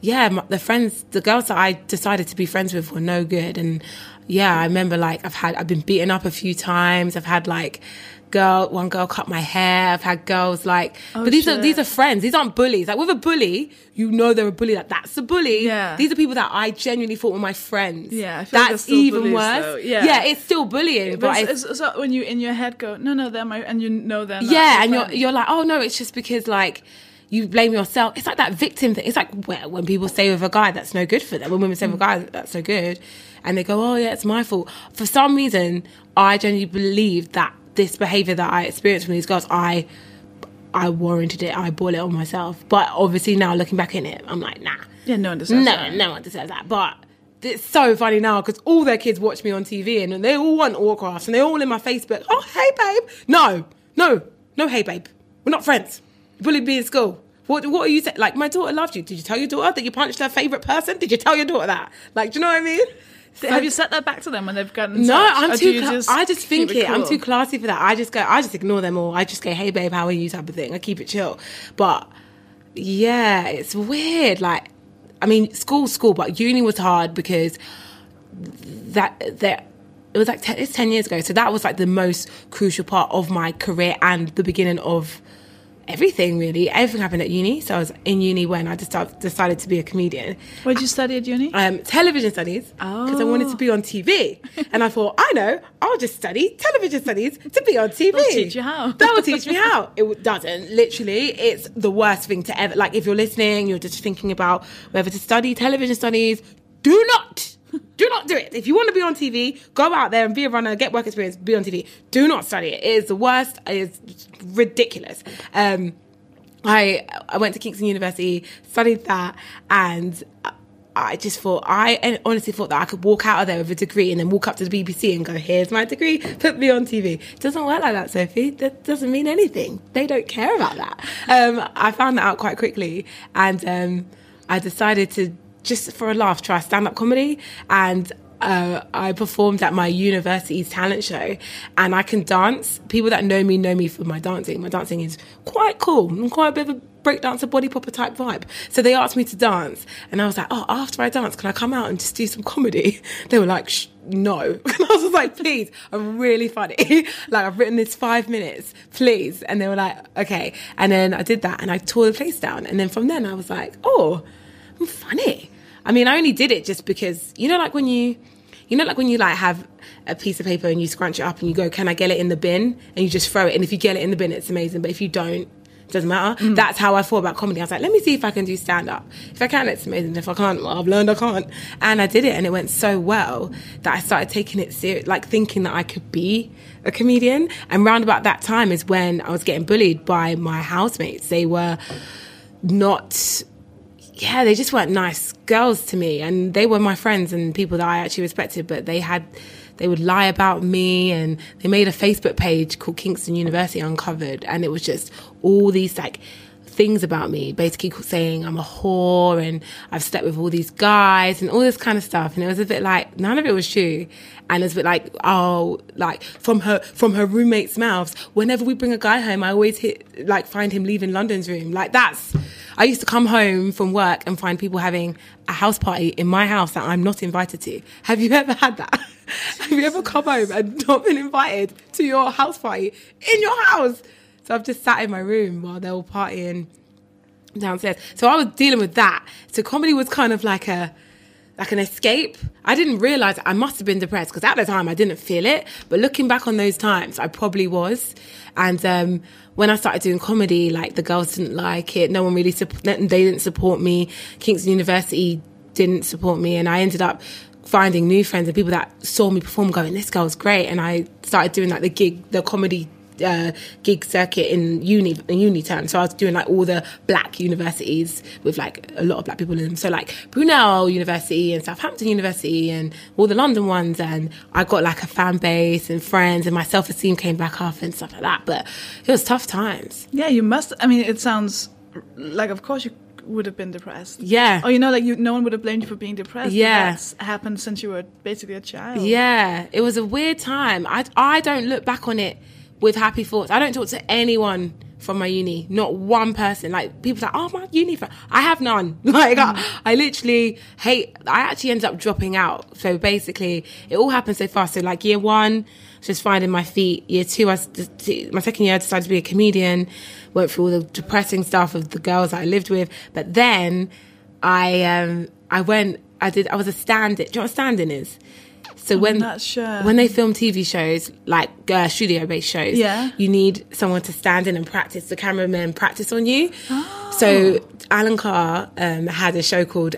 A: yeah, m- the friends, the girls that I decided to be friends with were no good. And yeah, I remember like I've had, I've been beaten up a few times. I've had like, girl, one girl cut my hair. I've had girls like, oh, but these are these are friends. These aren't bullies. Like with a bully, you know they're a bully. Like that's a bully.
C: Yeah.
A: These are people that I genuinely thought were my friends.
C: Yeah, like
A: that's
C: still
A: even
C: bullies,
A: worse.
C: though. Yeah.
A: yeah, it's still bullying,
C: But
A: but
C: it's,
A: it's,
C: so when you in your head go, no, no, they're my, and you know they're
A: yeah, and you're you're like, oh no, it's just because like you blame yourself. It's like that victim thing. It's like when people say with a guy that's no good for them. When women say with a mm. guy that's no good, and they go, oh yeah, it's my fault. For some reason, I genuinely believe that this behavior that I experienced from these girls, I I warranted it. I brought it on myself. But obviously now looking back in it, I'm like, nah.
C: yeah, no one deserves
A: No,
C: that.
A: no one deserves that. But it's so funny now because all their kids watch me on TV and they all want autographs and they're all in my Facebook. Oh, hey, babe. No, no, no, hey, babe. We're not friends. You bullied me in school. What, what are you saying? Like, my daughter loved you. Did you tell your daughter that you punched her favorite person? Did you tell your daughter that? Like, do you know what I mean?
C: Have you said that back to them when they've gotten?
A: No,
C: touch?
A: I'm
C: Or
A: too. Cla- I just think
C: keep
A: it. I'm too classy for that. I just go. I just ignore them all. I just go, "Hey, babe, how are you?" type of thing. I keep it chill. But yeah, it's weird. Like, I mean, school, school, but uni was hard because that that it was like ten, it's ten years ago. So that was like the most crucial part of my career and the beginning of everything really. Everything happened at uni. So I was in uni when I just decided to be a comedian.
C: What did you study at uni?
A: Um, television studies because I wanted to be on TV, and I thought, I know, I'll just study television studies to be on TV.
C: That'll teach you how.
A: That will teach me how. It doesn't. Literally, it's the worst thing to ever. Like if you're listening, you're just thinking about whether to study television studies. Do not. Do not do it. If you want to be on TV, go out there and be a runner, get work experience, be on TV. Do not study it. It is the worst. It is ridiculous. Um, I I went to Kingston University, studied that, and I just thought I honestly thought that I could walk out of there with a degree and then walk up to the BBC and go, "Here's my degree, put me on TV." It doesn't work like that, Sofie. That doesn't mean anything. They don't care about that. Um, I found that out quite quickly, and um, I decided to just for a laugh try stand up comedy and uh, I performed at my university's talent show and I can dance. People that know me know me for my dancing. My dancing is quite cool. I'm quite a bit of a breakdancer, body popper type vibe. So they asked me to dance and I was like, oh, after I dance, can I come out and just do some comedy? They were like, no. And I was like, please, I'm really funny. like I've written this five minutes, please. And they were like, okay. And then I did that and I tore the place down. And then from then I was like, oh, I'm funny. I mean, I only did it just because, you know, like when you, you know, like when you like have a piece of paper and you scrunch it up and you go, can I get it in the bin? And you just throw it. And if you get it in the bin, it's amazing. But if you don't, it doesn't matter. Mm. That's how I thought about comedy. I was like, let me see if I can do stand up. If I can, it's amazing. If I can't, well, I've learned I can't. And I did it and it went so well that I started taking it serious, like thinking that I could be a comedian. And round about that time is when I was getting bullied by my housemates. They were not yeah, they just weren't nice girls to me, and they were my friends and people that I actually respected. But they had, they would lie about me, and they made a Facebook page called Kingston University Uncovered, and it was just all these like things about me, basically saying I'm a whore and I've slept with all these guys and all this kind of stuff. And it was a bit like none of it was true. And it's a bit like, oh, like from her from her roommates' mouths. Whenever we bring a guy home, I always hit like find him leaving London's room. Like that's I used to come home from work and find people having a house party in my house that I'm not invited to. Have you ever had that? Have you ever come home and not been invited to your house party in your house? So I've just sat in my room while they were partying downstairs. So I was dealing with that. So comedy was kind of like a like an escape. I didn't realize I must have been depressed because at the time I didn't feel it. But looking back on those times, I probably was. And um, when I started doing comedy, like the girls didn't like it. No one really. They didn't support me. Kingston University didn't support me, and I ended up finding new friends and people that saw me perform, going, "This girl's great." And I started doing like the gig, the comedy uh, gig circuit in uni in uni term. So I was doing like all the black universities with like a lot of black people in them. So like Brunel University and Southampton University and all the London ones. And I got like a fan base and friends, and my self esteem came back up and stuff like that. But it was tough times.
C: Yeah, you must. I mean, it sounds like, of course, you would have been depressed.
A: Yeah.
C: Or you know, like you, no one would have blamed you for being depressed.
A: Yeah.
C: that's happened since you were basically a child.
A: Yeah, it was a weird time. I I don't look back on it with happy thoughts. I don't talk to anyone from my uni, not one person. Like people like, oh my uni friend. I have none. Like I, I literally hate. I actually ended up dropping out. So basically, it all happened so fast. So like year one, just finding my feet. Year two, I my second year, I decided to be a comedian. Went through all the depressing stuff of the girls that I lived with. But then I um I went. I did. I was a stand-in. Do you know what a stand-in is? So when
C: sure.
A: when they film TV shows like uh, studio-based shows,
C: Yeah.
A: you need someone to stand in and practice. The cameramen practice on you.
C: Oh.
A: So Alan Carr um, had a show called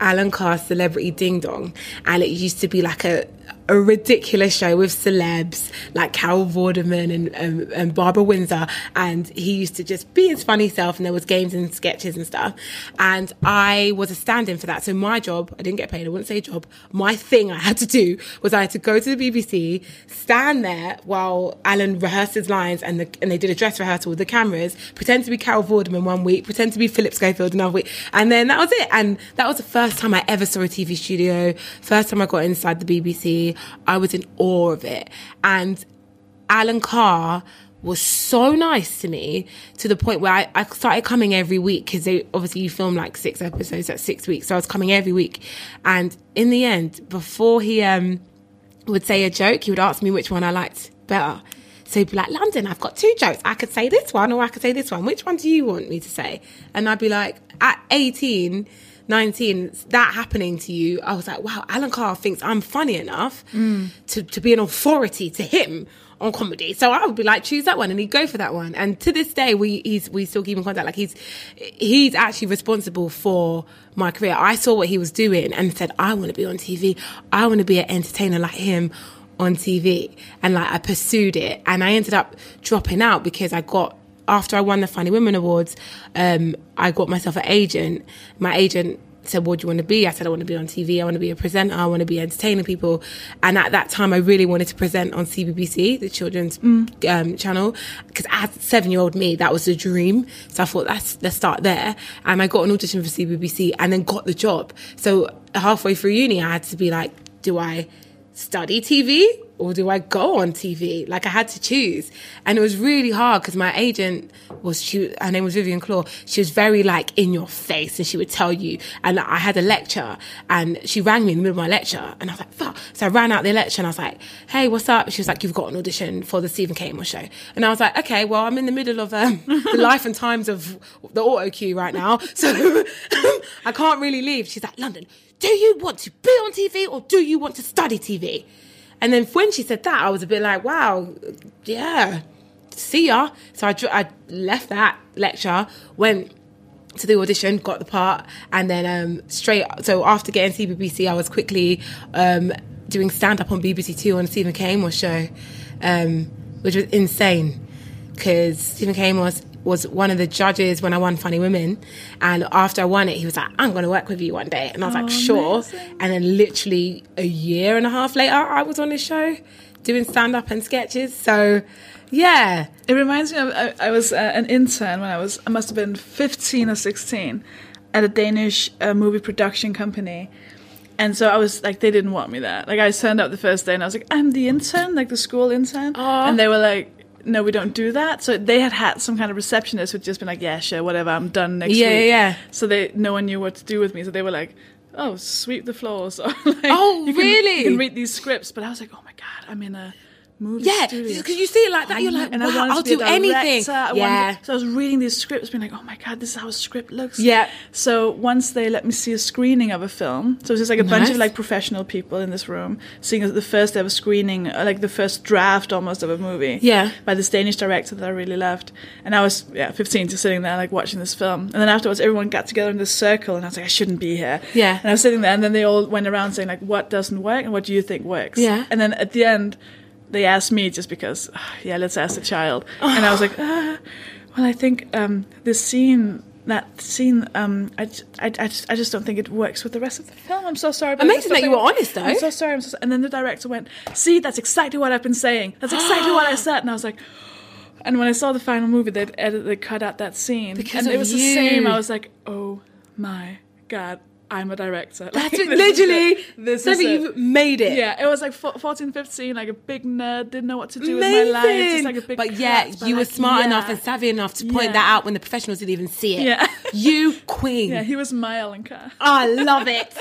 A: Alan Carr Celebrity Ding Dong, and it used to be like a a ridiculous show with celebs like Carol Vorderman and, um, and Barbara Windsor, and he used to just be his funny self, and there was games and sketches and stuff. And I was a stand-in for that. So my job, I didn't get paid. I wouldn't say job. My thing I had to do was I had to go to the BBC, stand there while Alan rehearsed his lines, and the, and they did a dress rehearsal with the cameras, pretend to be Carol Vorderman one week, pretend to be Philip Schofield another week, and then that was it. And that was the first time I ever saw a TV studio. First time I got inside the BBC, I was in awe of it. And Alan Carr was so nice to me to the point where I, I started coming every week because they obviously you film like six episodes at six weeks. So I was coming every week. And in the end, before he um would say a joke, he would ask me which one I liked better. So he'd be like, London, I've got two jokes. I could say this one or I could say this one. Which one do you want me to say? And I'd be like, at 18, 19, that happening to you, I was like, wow, Alan Carr thinks I'm funny enough to, to be an authority to him on comedy. So I would be like, choose that one, and he'd go for that one. And to this day, we he's we still keep in contact. Like he's he's actually responsible for my career. I saw what he was doing and said, I want to be on TV. I want to be an entertainer like him on TV. And like I pursued it, and I ended up dropping out because I got after I won the Funny Women Awards, um, I got myself an agent. My agent said, What do you want to be? I said, I want to be on TV. I want to be a presenter. I want to be entertaining people. And at that time, I really wanted to present on CBBC, the children's um, channel. Because as seven year old me, that was a dream. So I thought, let's, let's start there. And I got an audition for CBBC and then got the job. So halfway through uni, I had to be like, Do I study TV or do I go on TV? Like I had to choose, and it was really hard because my agent was she. Her name was Vivian Claw. She was very like in your face, and she would tell you. And I had a lecture, and she rang me in the middle of my lecture, and I was like, "Fuck!" So I ran out the lecture, and I was like, "Hey, what's up?" She was like, "You've got an audition for the Stephen K. Show," and I was like, "Okay, well, I'm in the middle of um, the life and times of the auto cue right now, so I can't really leave." She's like, "London." Do you want to be on TV or do you want to study TV? And then when she said that, I was a bit like, wow, yeah, see ya. So I, I left that lecture, went to the audition, got the part, and then um, straight. So after getting CBBC, I was quickly um, doing stand up on BBC Two on Stephen K. Amos show, um, which was insane because Stephen K. Amos was one of the judges when I won Funny Women, and after I won it, he was like, "I'm going to work with you one day," and I was like, "Sure."
C: amazing.
A: And then literally a year and a half later, I was on his show doing stand up and sketches. So, yeah,
C: It reminds me of I, I was uh, an intern when I was I must have been 15 or 16 at a Danish uh, movie production company. And so I was like, they didn't want me there. Like I turned up the first day and I was like, I'm the intern, like the school intern.
A: Aw.
C: And they were like, no, we don't do that. So they had had some kind of receptionist who'd just been like, yeah, sure, whatever, I'm done next
A: Yeah,
C: week.
A: yeah, yeah.
C: So they, no one knew what to do with me. So they were like, oh, sweep the floors. Or like,
A: Oh,
C: you can,
A: really?
C: You can read these scripts. But I was like, oh my God, I'm in a movie
A: yeah, because you see it like that, you're like,
C: and
A: wow, I'll
C: to be a
A: do anything.
C: I
A: Yeah,
C: wanted- so I was reading these scripts, being like, "Oh my god, this is how a script looks."
A: Yeah.
C: So once they let me see a screening of a film, so it was just like a bunch of like professional people in this room seeing the first ever screening, uh, like the first draft almost of a movie.
A: Yeah.
C: By this Danish director that I really loved, and I was yeah 15, just sitting there like watching this film, and then afterwards everyone got together in this circle, and I was like, I shouldn't be here.
A: Yeah.
C: And I was sitting there, and then they all went around saying like, what doesn't work and what do you think works?
A: Yeah.
C: And then at the end, they asked me just because, yeah, let's ask the child. And I was like, ah, well, I think um, this scene, that scene, um, I, I, I just, I just don't think it works with the rest of the film. I'm so sorry. but
A: Amazing that you were honest, though.
C: I'm so sorry. I'm so. And then the director went, see, that's exactly what I've been saying. That's exactly what I said. And I was like, and when I saw the final movie, they'd edited, they cut out that scene.
A: Because
C: and it was the same. I was like, oh my God, I'm a director. Like,
A: that's it,
C: this is
A: literally.
C: it. This is it.
A: you've made it.
C: Yeah, it was like fo- 14, 15, like a big nerd, didn't know what to do with my life. Just like a big
A: but yeah,
C: cat,
A: you were
C: like,
A: smart
C: yeah.
A: enough and savvy enough to point
C: Yeah.
A: that out when the professionals didn't even see it.
C: Yeah.
A: you queen.
C: Yeah, he was my Alan Carr.
A: I love it.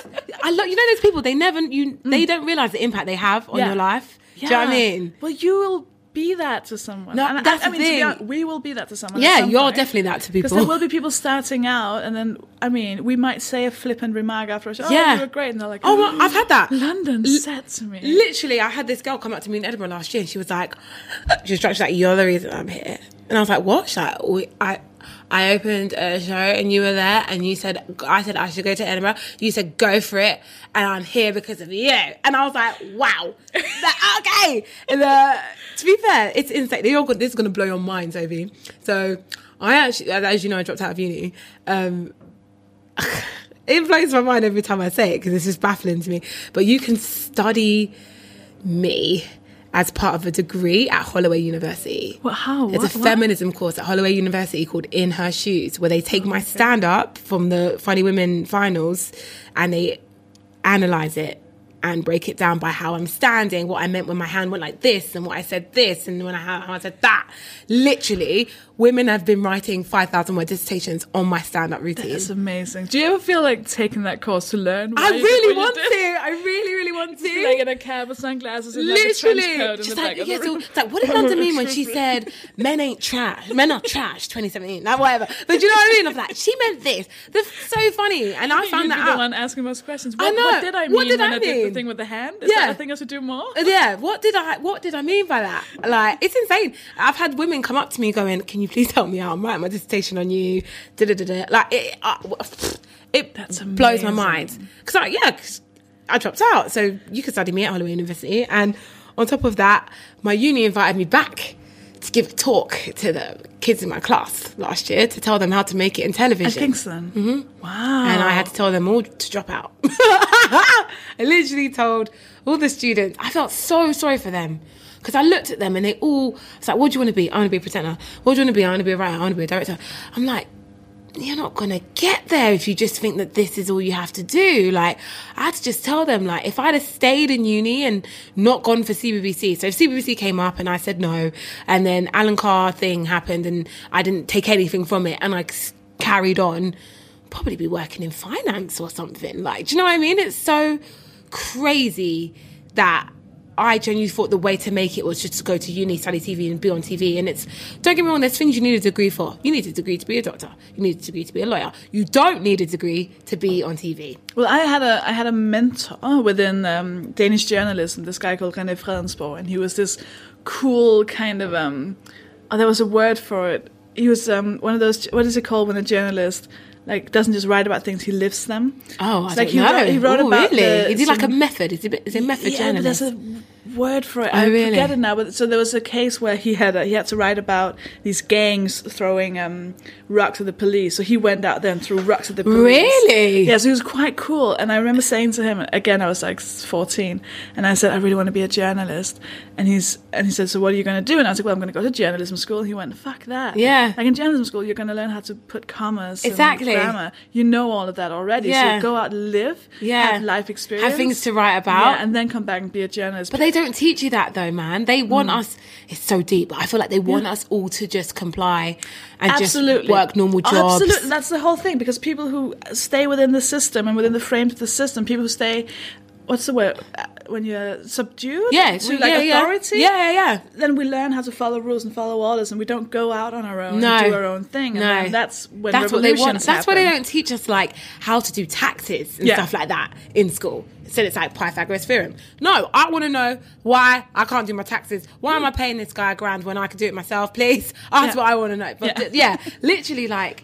A: I love you know those people. They never you. They don't realize the impact they have on
C: Mm. Yeah.
A: your life. Do you know what I mean?
C: Well, you will be that to someone.
A: No,
C: And I-
A: that's
C: I,
A: the
C: mean,
A: thing.
C: honest, we will be that to someone.
A: Yeah, you're definitely that to people.
C: Because there will be people starting out, and then I mean, we might say a flippant remark after a show. Oh,
A: Yeah.
C: you were great, and they're like,
A: Oh, well, I've had that.
C: London said to me.
A: Literally, I had this girl come up to me in Edinburgh last year, and she was like, she was like, "You're the reason I'm here," and I was like, "What?" She's like, "We- "I." I opened a show and you were there and you said I said I should go to Edinburgh. You said go for it and I'm here because of you. And I was like, wow. Like, okay. And uh, to be fair, it's insane. This is gonna blow your mind, Sofie. So I actually as you know, I dropped out of uni. Um it blows my mind every time I say it because it's just baffling to me. But you can study me as part of a degree at Holloway University.
C: What, how?
A: There's
C: What-
A: a
C: what?
A: feminism course at Holloway University called In Her Shoes, where they take my stand up from the Funny Women finals and they analyze it and break it down by how I'm standing, what I meant when my hand went like this, and what I said this, and when I how I said that. Literally, women have been writing five thousand word dissertations on my stand up routine.
C: It's amazing. Do you ever feel like taking that course to learn?
A: I
C: why you did
A: really want to. I really, really want to.
C: Like in a cab with sunglasses and
A: Literally,
C: trench
A: just like, yeah, so, it's like, what did London mean when she said men ain't trash, men are trash, 2017, like whatever. But do you know what I mean? I'm like, she meant this. That's so funny, and I found that
C: the
A: out.
C: one asking most questions.
A: I know.
C: what did I mean
A: What did I
C: did the thing with the hand? Is
A: Yeah.
C: that a thing I should do more?
A: Yeah, what did I what did I mean by that? Like it's insane. I've had women come up to me going, "Can you please help me out? I'm writing my dissertation on you." Da da da da. Like it, uh, it
C: That's
A: blows my mind. Because I, yeah, I dropped out, so you could study me at Holloway University, and on top of that, my uni invited me back to give a talk to the kids in my class last year to tell them how to make it in
C: At
A: television.
C: Kingston. Mm-hmm. Wow.
A: And I had to tell them all to drop out. I literally told all the students, I felt so sorry for them. Because I looked at them and they all, it's like, what do you want to be? I want to be a presenter. What do you want to be? I want to be a writer. I want to be a director. I'm like, you're not going to get there if you just think that this is all you have to do. Like, I had to just tell them, like, if I'd have stayed in uni and not gone for CBBC, so if CBBC came up and I said no, and then Alan Carr thing happened and I didn't take anything from it and I carried on, probably be working in finance or something. Like, do you know what I mean? It's so crazy that I genuinely thought the way to make it was just to go to uni, study TV, and be on TV. And it's don't get me wrong, there's things you need a degree for. You need a degree to be a doctor. You need a degree to be a lawyer. You don't need a degree to be on TV.
C: Well, I had a I had a mentor within um, Danish journalism. This guy called René Fredensborg, and he was this cool kind of um. Oh, there was a word for it. He was um one of those. What is it called when a journalist like doesn't just write about things, he lives them.
A: Oh, I
C: It's
A: don't
C: he
A: know.
C: Wrote, he wrote
A: Ooh,
C: about
A: really?
C: the-
A: he like a method? Is it, is it method
C: yeah,
A: journalist?
C: there's a word for it.
A: Oh,
C: I
A: really?
C: forget it now. But so there was a case where he had a, he had to write about these gangs throwing um, rocks at the police. So he went out there and threw rocks at the police.
A: Really?
C: Yeah. So he was quite cool. And I remember saying to him again, I was like 14, and I said, I really want to be a journalist. And he's and he said, So what are you going to do? And I was like, Well, I'm going to go to journalism school. And he went, Fuck that.
A: Yeah.
C: Like in journalism school, you're going to learn how to put commas. and
A: Exactly.
C: grammar. You know all of that already.
A: Yeah.
C: So go out, live.
A: Yeah.
C: Have life experience.
A: Have things to write about.
C: Yeah, and then come back and be a journalist.
A: But they don't teach you that though, man. They want
C: Mm.
A: us. It's so deep, but I feel like they want us all to just comply and
C: absolutely
A: just work normal
C: Oh,
A: jobs.
C: Absolutely, that's the whole thing. Because people who stay within the system and within the frames of the system, people who stay, what's the word Uh, when you're subdued?
A: Yeah,
C: to
A: well,
C: like
A: yeah,
C: authority.
A: Yeah, yeah, yeah.
C: Then we learn how to follow rules and follow orders, and we don't go out on our own
A: No.
C: and do our own thing. And
A: No.
C: that's when
A: that's what they want.
C: revolutions
A: That's why they don't teach us like how to do taxes and
C: Yeah.
A: stuff like that in school. So it's like Pythagoras theorem. No, I want to know why I can't do my taxes. Why am I paying this guy a grand when I could do it myself? Please, that's
C: Yeah.
A: what I want to know. But
C: Yeah.
A: yeah, literally, like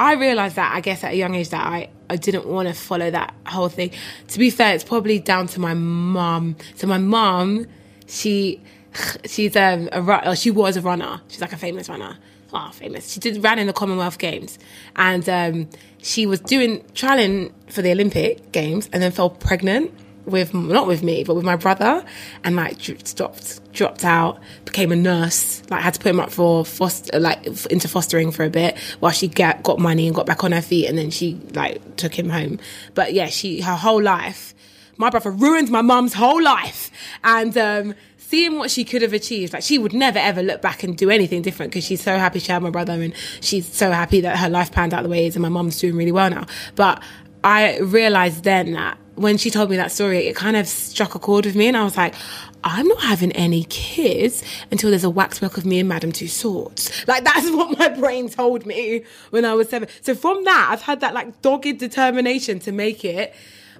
A: I realized that I guess at a young age that I I didn't want to follow that whole thing. To be fair, it's probably down to my mum. So my mum, she she's um a she was a runner. She's like a famous runner. Oh, famous. She did ran in the Commonwealth Games, and um, she was doing trialing for the Olympic Games, and then fell pregnant with not with me, but with my brother, and like stopped, dropped out, became a nurse. Like had to put him up for foster, like into fostering for a bit while she get, got money and got back on her feet, and then she like took him home. But yeah, she her whole life. My brother ruined my mum's whole life, and um, seeing what she could have achieved, like she would never ever look back and do anything different because she's so happy she had my brother, and she's so happy that her life panned out the way it is, and my mum's doing really well now. But I realized then that when she told me that story, it kind of struck a chord with me, and I was like, I'm not having any kids until there's a waxwork of me and Madame Two Tussauds. Like that's what my brain told me when I was seven. So from that, I've had that like dogged determination to make it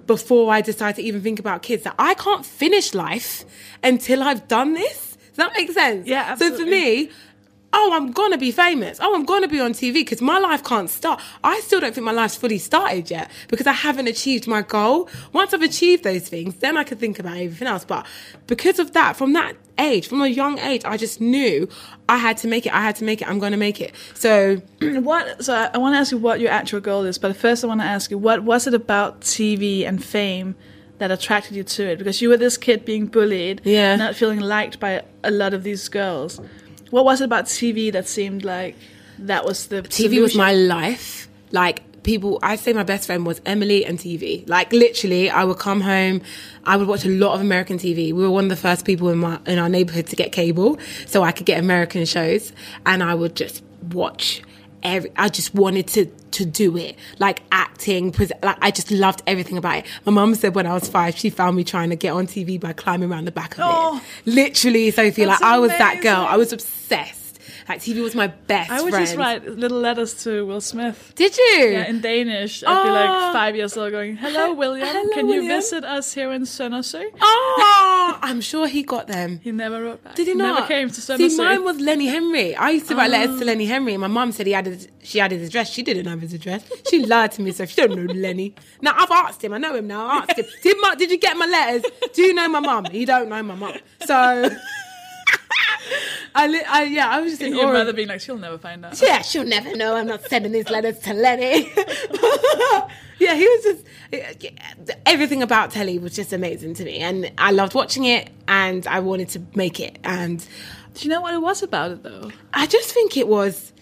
A: before I decide to even think about kids. That I can't finish life until I've done this. Does that make sense?
C: Yeah, absolutely.
A: So for me, oh, I'm gonna be famous. Oh, I'm gonna be on TV because my life can't start. I still don't think my life's fully started yet because I haven't achieved my goal. Once I've achieved those things, then I could think about everything else. But because of that, from that age, from a young age, I just knew I had to make it. I had to make it. I'm gonna make it. So
C: What? So I, I want to ask you what your actual goal is, but first I want to ask you what was it about TV and fame that attracted you to it? Because you were this kid being bullied,
A: Yeah.
C: not feeling liked by a lot of these girls. What was it about TV that seemed like that was the
A: TV was my life. Like people. I say my best friend was Emily and TV. Like literally, I would come home, I would watch a lot of American TV. We were one of the first people in my in our neighborhood to get cable, so I could get American shows, and I would just watch. Every, I just wanted to to do it, like acting. Pres- like I just loved everything about it. My mum said when I was five, she found me trying to get on TV by climbing around the back of
C: Oh.
A: it. Literally, Sofie, like
C: That's
A: I was that girl. I was obsessed. TV was my best.
C: I would
A: friend.
C: just write little letters to Will Smith.
A: Did you?
C: Yeah, in Danish. I'd be
A: Oh.
C: like ah. five years old going, Hello, William.
A: Hello,
C: Can you visit us here in Søndersø?
A: Oh, I'm sure he got them.
C: He never wrote back.
A: Did he not?
C: Never came to
A: See, mine was Lenny Henry. I used to write ah. letters to Lenny Henry. My mum said he had his, she had his address. She didn't have his address. She lied to me, so she don't know Lenny. Now I've asked him. I know him now. I asked him. Did ma, Did you get my letters? Do you know my mum? He don't know my mum. So. I, li- I yeah, I was just in
C: Your mother being like, She'll never find out.
A: Yeah, she'll never know. I'm not sending these letters to Lenny. yeah, he was just everything about telly was just amazing to me, and I loved watching it, and I wanted to make it, and
C: Do you know what it was about it though?
A: I just think it was.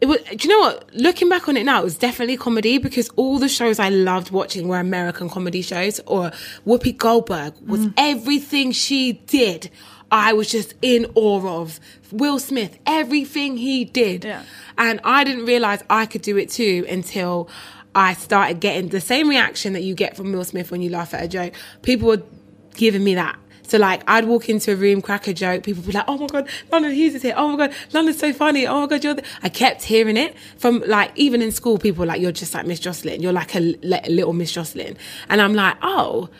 A: It was. Do you know what? Looking back on it now, it was definitely comedy because all the shows I loved watching were American comedy shows. Or Whoopi Goldberg was
C: Mm.
A: everything she did. I was just in awe of Will Smith, everything he did,
C: Yeah.
A: and I didn't realize I could do it too until I started getting the same reaction that you get from Will Smith when you laugh at a joke. People were giving me that. So like I'd walk into a room, crack a joke, people would be like, "Oh my god, London Hughes is here! Oh my god, London's so funny! Oh my god, you're." The-. I kept hearing it from like even in school, people were like, "You're just like Miss Jocelyn. You're like a, li- little Miss Jocelyn," and I'm like, "Oh."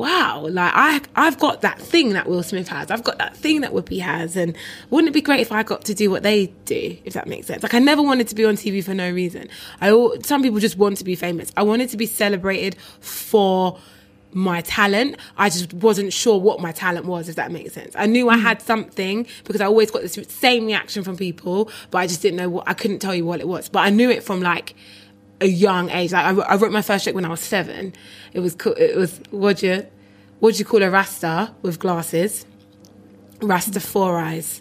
A: Wow, like I, I've got that thing that Will Smith has. I've got that thing that Whoopi has, and wouldn't it be great if I got to do what they do? If that makes sense. Like I never wanted to be on TV for no reason. I, some people just want to be famous. I wanted to be celebrated for my talent. I just wasn't sure what my talent was, if that makes sense. I knew I hmm. had something because I always got this same reaction from people, but I just didn't know what, I couldn't tell you what it was. But I knew it from like a young age. Like I, wrote- I wrote my first joke when I was seven. It was, co- it was, what'd you, what'd you call a rasta with glasses? Rasta four eyes.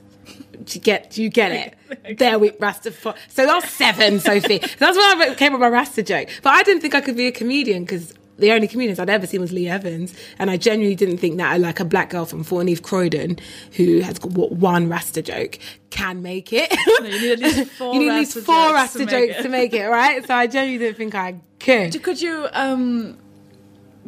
A: Do you get? Do you get it? There we Rasta four. So that's seven, Sofie. That's when I came up with my Rasta joke. But I didn't think I could be a comedian because the only comedians I'd ever seen was Lee Evans, and I genuinely didn't think that like a black girl from Thornton Heath Croydon who has got what, one Rasta joke can make it.
C: you need at least four
A: You need at least
C: Rasta
A: four
C: jokes
A: Rasta
C: to make
A: jokes
C: it.
A: to make it, right? So I genuinely didn't think I could.
C: Could you um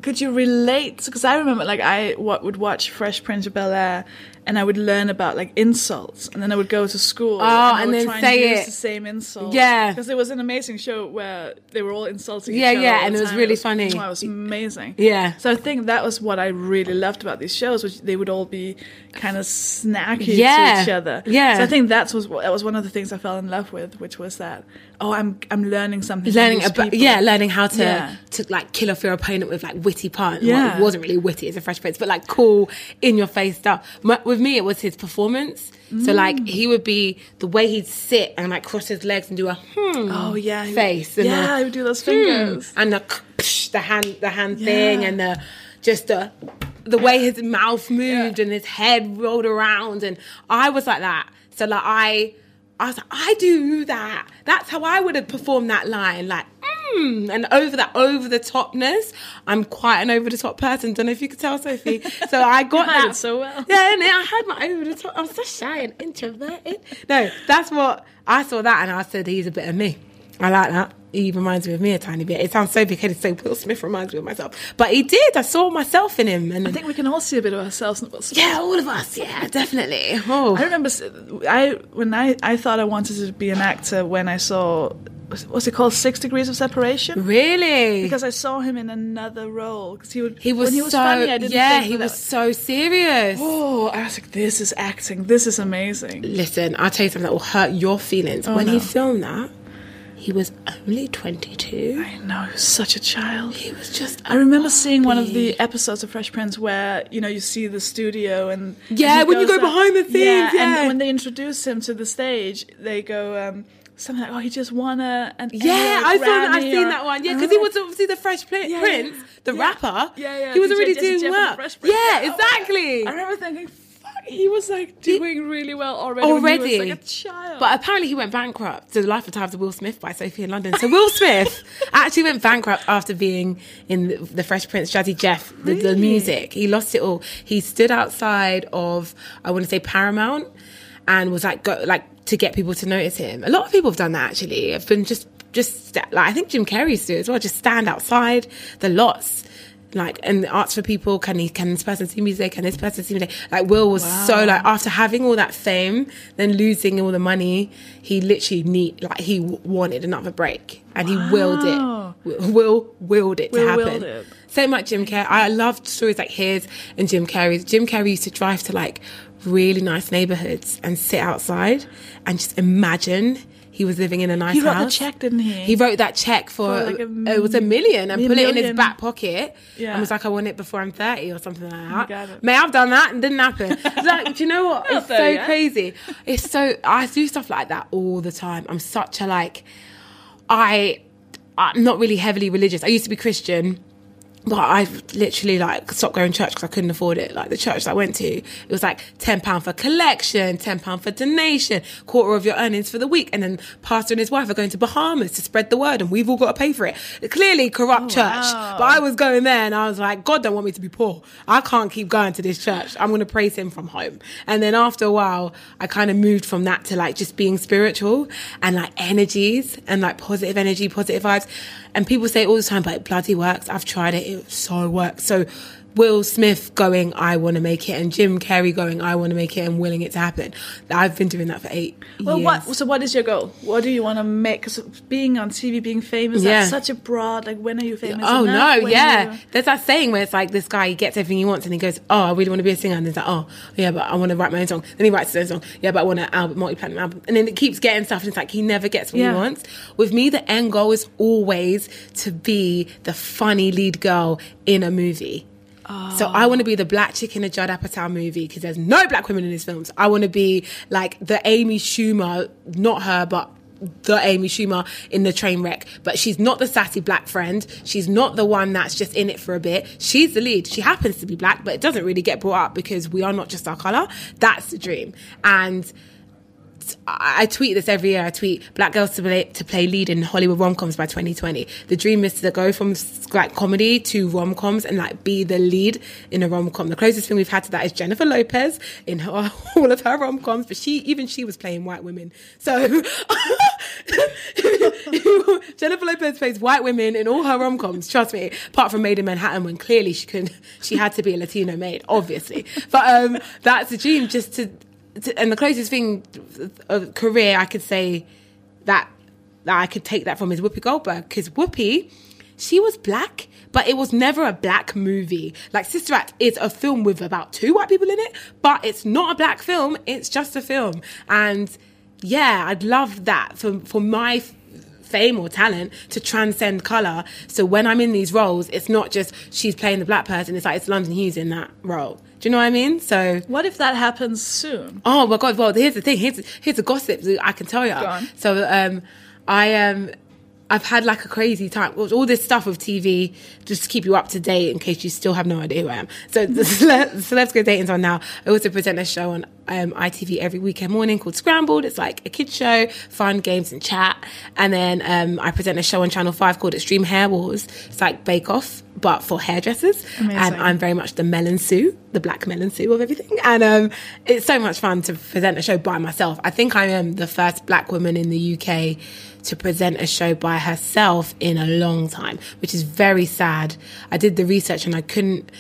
C: could you relate because I remember like I what would watch Fresh Prince of Bel Air and I would learn about like insults and then I would go to school
A: Oh, and
C: would
A: then
C: try
A: say
C: and use
A: it.
C: the same insult
A: Yeah.
C: because it was an amazing show where they were all insulting
A: Yeah,
C: each other
A: yeah, and it was really funny.
C: wow, it was amazing
A: Yeah.
C: so I think that was what I really loved about these shows which they would all be kind of snacky
A: Yeah.
C: to each other
A: Yeah.
C: so I think that was that was one of the things I fell in love with which was that oh I'm I'm learning something
A: learning about yeah learning how to
C: Yeah.
A: to like kill off your opponent with like witty puns
C: Yeah.
A: well, it wasn't really witty it's a fresh prince but like cool in your face stuff My, with me it was his performance so like
C: Mm.
A: he would be the way he'd sit and like cross his legs and do a hmm
C: Oh yeah,
A: face and
C: yeah,
A: a,
C: I would do those
A: hmm,
C: fingers.
A: and the the hand the hand
C: Yeah.
A: thing and the just the the way his mouth moved and his head rolled around and I was like that so like I I was like I do that. That's how I would have performed that line like mm, and over that over the topness I'm quite an over the top person. Don't know if you could tell Sofie. So I got that
C: so well.
A: yeah and I had my over the top. I'm so shy and introverted. No that's what I saw that and I said he's a bit of me I like that. He reminds me of me a tiny bit. It sounds so big headed to say Will Smith reminds me of myself. But he did. I saw myself in him. And
C: I think we can all see a bit of ourselves in Will Smith.
A: yeah, all of us. Yeah, definitely. Oh.
C: I remember I when I I thought I wanted to be an actor when I saw was- what's it called Six Degrees of Separation
A: Really?
C: because I saw him in another role because he would
A: he was
C: when he was
A: so
C: funny I didn't
A: yeah, he was so serious.
C: oh I was like this is acting this is amazing
A: Listen, I'll tell you something that will hurt your feelings.
C: Oh,
A: when
C: no.
A: he filmed that, he was only 22.
C: I know he was such a child
A: He was just.
C: I remember seeing one of the episodes of Fresh Prince where you know you see the studio and
A: Yeah,
C: and
A: when you go behind the scenes, yeah.
C: and when they introduce him to the stage, they go um, something like, "Oh, he just won a an
A: Yeah, I saw that. I've seen that one. Yeah, because he was obviously the Fresh Prin-
C: Yeah,
A: Prince, the
C: yeah.
A: rapper.
C: Yeah, yeah.
A: He was already
C: Jesse
A: doing
C: Jeff
A: well.
C: Fresh
A: Yeah,
C: Oh,
A: exactly.
C: I remember thinking, "Fuck he was like doing really well already.
A: Already.
C: was, like a child.
A: But apparently he went bankrupt. The Life and Times of Will Smith by Sofie in London. So Will Smith actually went bankrupt after being in the, the Fresh Prince, Jazzy Jeff, the, the music. He lost it all. He stood outside of, I want to say Paramount, and was like, go, like to get people to notice him. A lot of people have done that actually. I've been just, just like I think Jim Carrey's used do as well. Just stand outside the lots. Like and ask for people. Can he? Can this person see music? Can this person see music? Like Will was so like after having all that fame, then losing all the money, he literally need like he wanted another break, and he willed it. Will Will willed it to happen.
C: it.
A: Same like Jim Carrey. I loved stories like his and Jim Carrey's. Jim Carrey used to drive to like really nice neighborhoods and sit outside and just imagine he was living in a nice
C: He wrote the
A: house.
C: check, didn't he?
A: He wrote that check for,
C: For like a
A: it was a million and
C: a
A: put it in his back pocket
C: Yeah.
A: and was like, I want it before I'm 30 or something like that. May I've done that and didn't happen. like, do you know what? It's so
C: 30 yet.
A: crazy. It's so, I do stuff like that all the time. I'm such a like, I, I'm not really heavily religious. I used to be Christian. But I've literally like stopped going to church because I couldn't afford it. Like the church I went to, it was like ten pound for collection, ten pound for donation, quarter of your earnings for the week, and then pastor and his wife are going to Bahamas to spread the word, and we've all got to pay for it. Clearly corrupt oh, church,
C: wow.
A: but I was going there, and I was like, God don't want me to be poor. I can't keep going to this church. I'm going to praise Him from home. And then after a while, I kind of moved from that to like just being spiritual and like energies and like positive energy, positive vibes. And people say it all the time, but it bloody works. I've tried it. It so works. So Will Smith going, I want to make it, and Jim Carrey going, I want to make it, and willing it to happen. I've been doing that for eight
C: well,
A: years.
C: what? So, what is your goal? What do you want to make? Because being on TV, being famous,
A: Yeah.
C: that's such a broad. Like, when are you famous?
A: Oh
C: enough?
A: no,
C: When
A: yeah.
C: you-
A: There's that saying where it's like this guy he gets everything he wants and he goes, Oh, I really want to be a singer and he's like, Oh, yeah, but I want to write my own song. Then he writes his own song. Yeah, but I want an album, multi platinum album. And then it keeps getting stuff and it's like he never gets what
C: Yeah.
A: he wants. With me, the end goal is always to be the funny lead girl in a movie. So I want to be the black chick in a Judd Apatow movie because there's no black women in his films. I want to be like the Amy Schumer, not her, but the Amy Schumer in the train wreck. But she's not the sassy black friend. She's not the one that's just in it for a bit. She's the lead. She happens to be black, but it doesn't really get brought up because we are not just our color. That's the dream. And I tweet this every year. I tweet black girls to play to play lead in Hollywood rom coms by 2020. The dream is to go from like comedy to rom coms and like be the lead in a rom com. The closest thing we've had to that is Jennifer Lopez in her, all of her rom coms, but she even she was playing white women. So Jennifer Lopez plays white women in all her rom coms. Trust me. Apart from Maid in Manhattan, when clearly she could, she had to be a Latino maid, obviously. But um, that's the dream, just to. And the closest thing of career I could say that that I could take that from is Whoopi Goldberg because Whoopi, she was black. But it was never a black movie. Like Sister Act is a film with about two white people in it, but it's not a black film. It's just a film. And yeah, I'd love that for for my fame or talent to transcend color. So when I'm in these roles, it's not just she's playing the black person. It's like it's London Hughes in that role. Do you know what I mean? So
C: What if that happens soon?
A: Oh my god! Well, here's the thing. Here's here's a gossip I can tell you. So, um, I um, I've had like a crazy time. All this stuff with TV, just to keep you up to date in case you still have no idea who I am. So the Cele- Celebs Go Dating's on now. I also present a show on um, ITV every weekend morning called Scrambled. It's like a kids show, fun games and chat. And then um, I present a show on Channel Five called Extreme Hair Wars. It's like Bake Off, but for hairdressers.
C: Amazing.
A: And I'm very much the Mel and Sue, the black Mel and Sue of everything. And um, it's so much fun to present a show by myself. I think I am the first black woman in the UK to present a show by herself in a long time, which is very sad. I did the research and I couldn't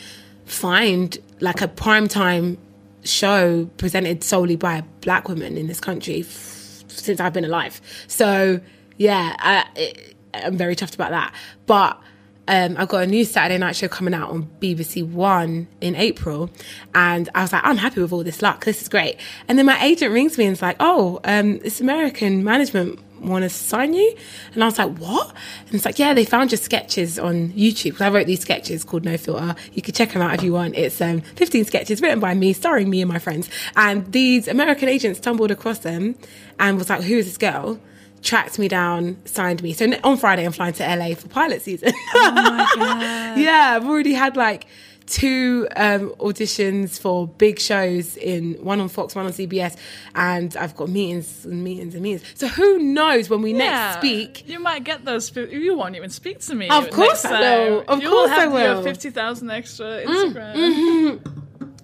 A: find like a primetime show presented solely by a black woman in this country f- since I've been alive. So yeah, I, I'm very chuffed about that. But um, I've got a new Saturday night show coming out on BBC One in April, and I was like, I'm happy with all this luck. This is great. And then my agent rings me and it's like, Oh, um, this American management want to sign you, and I was like, What? And it's like, Yeah, they found your sketches on YouTube. I wrote these sketches called No Filter. You could check them out if you want. It's um, 15 sketches written by me, starring me and my friends. And these American agents stumbled across them and was like, Who is this girl? tracked me down, signed me. So on Friday, I'm flying to LA for pilot season.
C: Oh my god!
A: yeah, I've already had like two um, auditions for big shows in one on Fox, one on CBS, and I've got meetings and meetings and meetings. So who knows when we next speak?
C: You might get those. You won't even speak to me.
A: Of course I will. Of
C: you
A: course
C: will have
A: I
C: your
A: will. Mm,
C: fifty thousand extra Instagram.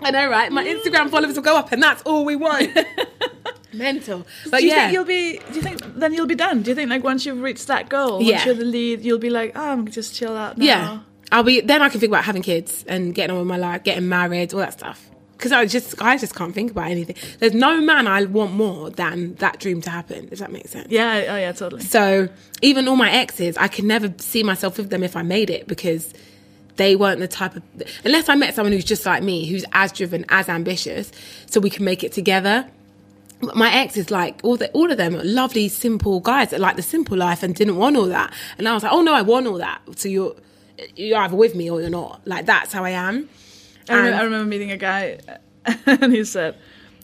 A: I know, right? My Instagram followers will go up, and that's all we want. Mental, but
C: do you
A: yeah,
C: think you'll be? Do you think then you'll be done? Do you think like once you've reached that goal,
A: Yeah.
C: once you're the lead, you'll be like, oh, I'm just chill out now.
A: yeah. I'll be then. I can think about having kids and getting on with my life, getting married, all that stuff. Because I just, I just can't think about anything. There's no man I want more than that dream to happen. If that makes sense.
C: Yeah. Oh yeah. Totally.
A: So even all my exes, I could never see myself with them if I made it because they weren't the type of unless I met someone who's just like me, who's as driven, as ambitious, so we can make it together. My ex is like all the, all of them are lovely, simple guys that like the simple life and didn't want all that. And I was like, oh no, I want all that. So you're you're either with me or you're not. Like that's how I am.
C: I remember, I remember meeting a guy, and he said,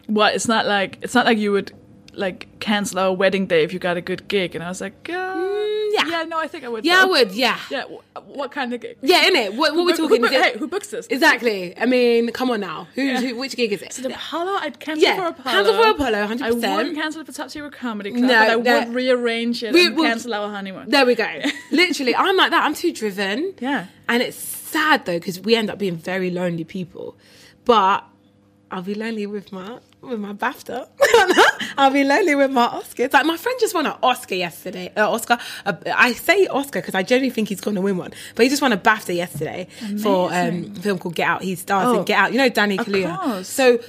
C: "What? It's not like it's not like you would like cancel our wedding day if you got a good gig." And I was like, uh,
A: yeah.
C: yeah, no, I think I would."
A: Yeah, I would. Yeah,
C: Yeah. wh- What kind of gig?
A: yeah, innit? What, what we
C: Who-
A: talking?
C: Who,
A: it-
C: hey, who books this?
A: Exactly. I mean, come on now. Who,
C: Yeah.
A: who which gig is it?
C: The Apollo, I'd cancel
A: Yeah,
C: for Apollo.
A: cancel for Apollo, 100%.
C: I wouldn't cancel it for Zero Comedy Club,
A: No,
C: but I
A: no.
C: would rearrange it
A: We-
C: and
A: we'll-
C: cancel our honeymoon.
A: There we go. Literally, I'm like that. I'm too driven.
C: Yeah.
A: And it's sad though because we end up being very lonely people. But I'll be lonely with my with my BAFTA. I'll be lonely with my Oscar. It's like my friend just won an Oscar yesterday. Uh, Oscar. Uh, I say Oscar because I genuinely think he's going to win one. But he just won a BAFTA yesterday for um, a film called Get Out. He stars
C: Oh,
A: in Get Out. You know Danny Kaluuya. So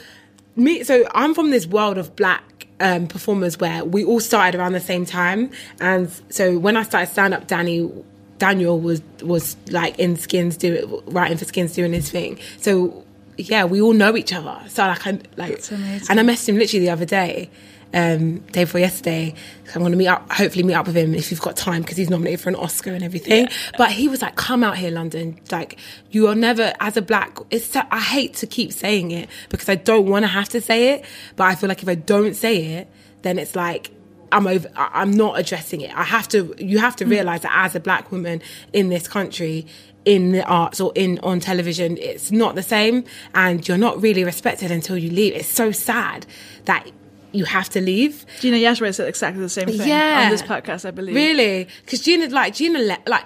A: me so i'm from this world of black um, performers where we all started around the same time and so when i started stand up danny daniel was was like in skins doing writing for skins doing his thing so yeah we all know each other so like i like and i messaged him literally the other day um day before yesterday i'm going to meet up hopefully meet up with him if you've got time because he's nominated for an oscar and everything but he was like come out here london like you are never as a black it's so, i hate to keep saying it because i don't want to have to say it but i feel like if i don't say it then it's like I'm over. I'm not addressing it. I have to. You have to realize that as a black woman in this country, in the arts or in on television, it's not the same, and you're not really respected until you leave. It's so sad that you have to leave.
C: Gina Yashere said exactly the same thing
A: Yeah.
C: on this podcast, I believe.
A: Really, because Gina, like Gina, le- like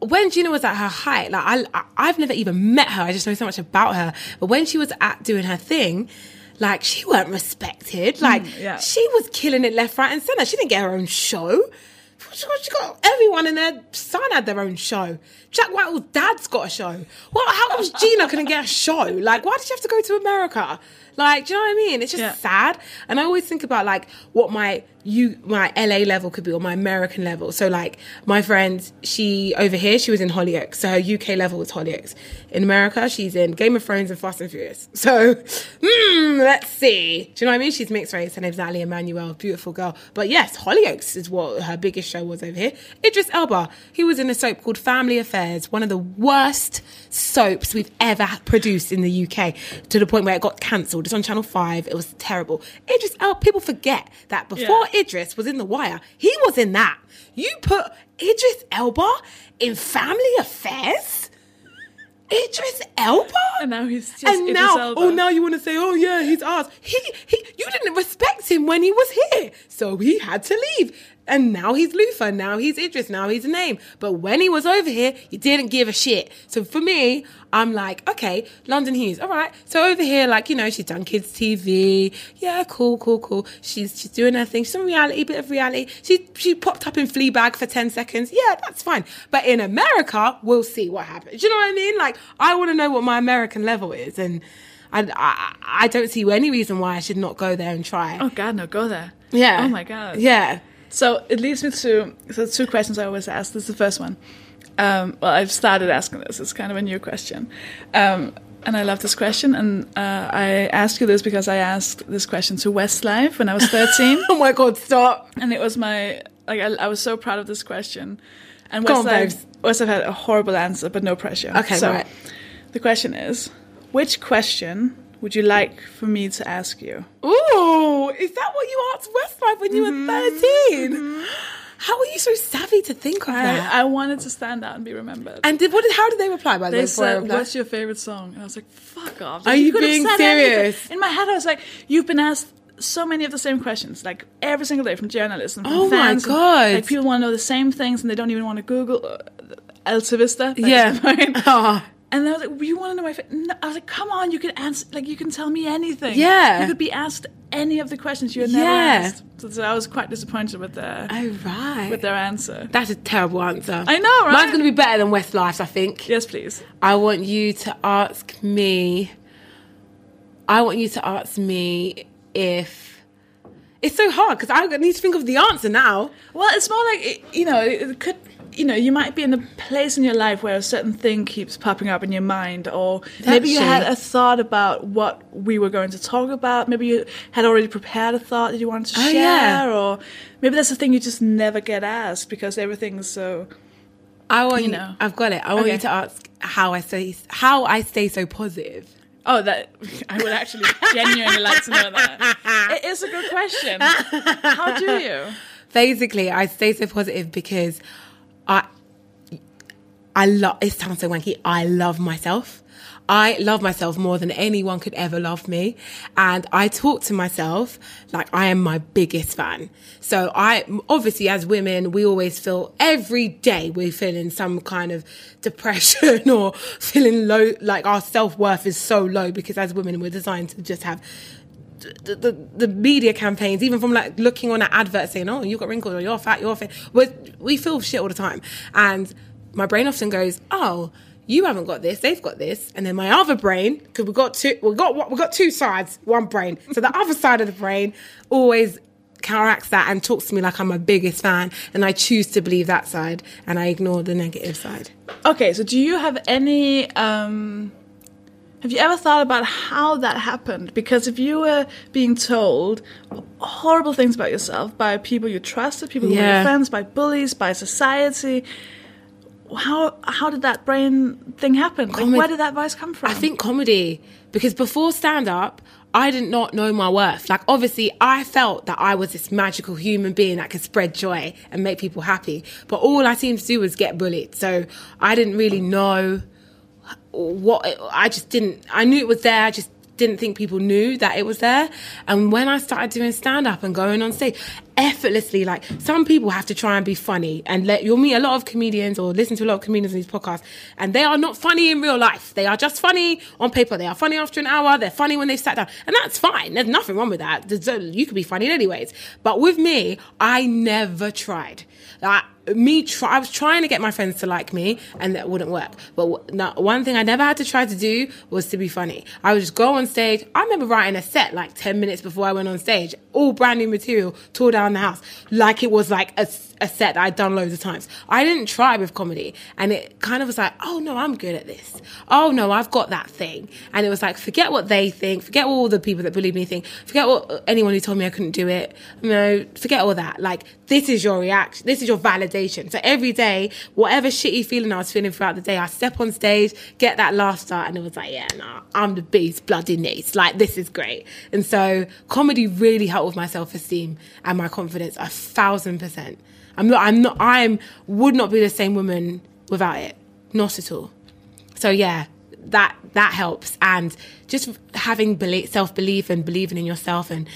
A: when Gina was at her height, like I, I, I've never even met her. I just know so much about her. But when she was at doing her thing. Like she weren't respected. Mm, like
C: yeah.
A: she was killing it left, right, and center. She didn't get her own show. She got, everyone in their son had their own show. Jack Whitehall's dad's got a show. Well, how comes Gina couldn't get a show? Like, why did she have to go to America? Like, do you know what I mean? It's just
C: Yeah.
A: sad. And I always think about like what my you my LA level could be or my American level. So like my friend, she over here, she was in Hollyoaks. So her UK level was Hollyoaks. In America, she's in Game of Thrones and Fast and Furious. So hmm, let's see. Do you know what I mean? She's mixed race. Her name's Ali Emmanuel, beautiful girl. But yes, Hollyoaks is what her biggest show was over here. Idris Elba, he was in a soap called Family Affairs, one of the worst soaps we've ever produced in the UK, to the point where it got cancelled. It's on Channel 5. It was terrible. Idris Elba, people forget that before
C: Yeah.
A: Idris was in The Wire, he was in that. You put Idris Elba in Family Affairs? Idris Elba?
C: And now he's just
A: and
C: Idris
A: now,
C: Elba.
A: oh, now you want to say, oh yeah, he's ours. He, he, you didn't respect him when he was here, so he had to leave. And now he's Luther. Now he's Idris. Now he's a name. But when he was over here, you didn't give a shit. So for me, I'm like, okay, London Hughes. All right. So over here, like you know, she's done kids TV. Yeah, cool, cool, cool. She's she's doing her thing. Some reality, bit of reality. She she popped up in Fleabag for ten seconds. Yeah, that's fine. But in America, we'll see what happens. Do you know what I mean? Like I want to know what my American level is, and I, I I don't see any reason why I should not go there and try.
C: Oh God, no, go there.
A: Yeah.
C: Oh my God.
A: Yeah.
C: So it leads me to so two questions I always ask. This is the first one. Um, well, I've started asking this. It's kind of a new question, um, and I love this question. And uh, I ask you this because I asked this question to Westlife when I was 13.
A: oh my God! Stop.
C: and it was my like I, I was so proud of this question. And Westlife. Westlife had a horrible answer, but no pressure.
A: Okay,
C: so
A: right.
C: the question is, which question would you like for me to ask you?
A: Ooh, is that what you asked Westlife when you were 13? How are you so savvy to think of that?
C: I, I wanted to stand out and be remembered.
A: and did, what did, how did they reply? By the way,
C: they
A: before
C: said, "What's your favorite song?" And I was like, "Fuck off!"
A: Are
C: Like,
A: you being
C: said anything.
A: serious?
C: In my head, I was like, "You've been asked so many of the same questions, like every single day from journalists and from
A: Oh my
C: fans. and,
A: God.
C: like people want to know the same things and they don't even want to Google uh, El Vista.
A: Yeah.
C: And I was like, "You want to know my?" Fa-? No. I was like, "Come on, you can answer. Like, you can tell me anything.
A: Yeah.
C: you could be asked any of the questions you had never
A: Yeah.
C: asked." So, so I was quite disappointed with their
A: Oh right.
C: with their answer.
A: That's a terrible answer.
C: I know, right?
A: Mine's going to be better than Westlife's, I think.
C: Yes, please.
A: I want you to ask me. I want you to ask me if it's so hard because I need to think of the answer now.
C: Well, it's more like you know, it could. You know, you might be in a place in your life where a certain thing keeps popping up in your mind, or maybe you had a thought about what we were going to talk about. Maybe you had already prepared a thought that you wanted to
A: Oh,
C: share,
A: yeah.
C: or maybe that's the thing you just never get asked because everything's so.
A: I want
C: You
A: you.
C: know.
A: I've got it. I want
C: Okay.
A: you to ask how I stay how I stay so positive.
C: Oh, that I would actually genuinely like to know that. It is a good question. How do you?
A: Basically, I stay so positive because I I love. It sounds so wanky. I love myself. I love myself more than anyone could ever love me. And I talk to myself like I am my biggest fan. So I, obviously as women, we always feel every day we're feeling some kind of depression or feeling low, like our self-worth is so low because as women, we're designed to just have the, the, the media campaigns, even from like looking on an advert saying, "Oh, you got wrinkles, or you're fat, you're fit," we we feel shit all the time, and my brain often goes, "Oh, you haven't got this, they've got this," and then my other brain, because we got two, we got we got two sides, one brain, so the other side of the brain always counteracts that and talks to me like I'm my biggest fan, and I choose to believe that side, and I ignore the negative side.
C: Okay, so do you have any um have you ever thought about how that happened? Because if you were being told horrible things about yourself by people you trusted, people who were
A: Yeah.
C: your friends, by bullies, by society, how how did that brain thing happen? Like, where did that voice come from?
A: I think comedy because before stand up, I did not know my worth. Like obviously, I felt that I was this magical human being that could spread joy and make people happy. But all I seemed to do was get bullied. So I didn't really know what I just didn't. I knew it was there. I just didn't think people knew that it was there. And when I started doing stand up and going on stage, effortlessly, like some people have to try and be funny and let you'll meet a lot of comedians or listen to a lot of comedians in these podcasts, and they are not funny in real life. They are just funny on paper. They are funny after an hour. They're funny when they've sat down, and that's fine. There's nothing wrong with that. You could be funny anyways. But with me, I never tried. Like, me try, I was trying to get my friends to like me, and that wouldn't work. But w- no, one thing I never had to try to do was to be funny. I would just go on stage. I remember writing a set like ten minutes before I went on stage, all brand new material, tore down the house, like it was like a set that I'd done loads of times. I didn't try with comedy, and it kind of was like, oh no, I'm good at this. Oh no, I've got that thing. And it was like, forget what they think, forget all the people that believe me think, forget what anyone who told me I couldn't do it. You know, forget all that. Like this is your reaction, this is your validation. So every day, whatever shitty feeling I was feeling throughout the day, I step on stage, get that laughter, and it was like, yeah, nah, I'm the beast, bloody niece. Like this is great. And so comedy really helped with my self esteem and my confidence a thousand percent. I'm not. I'm not. I'm would not be the same woman without it. Not at all. So yeah, that that helps, and just having self belief, and believing in yourself, and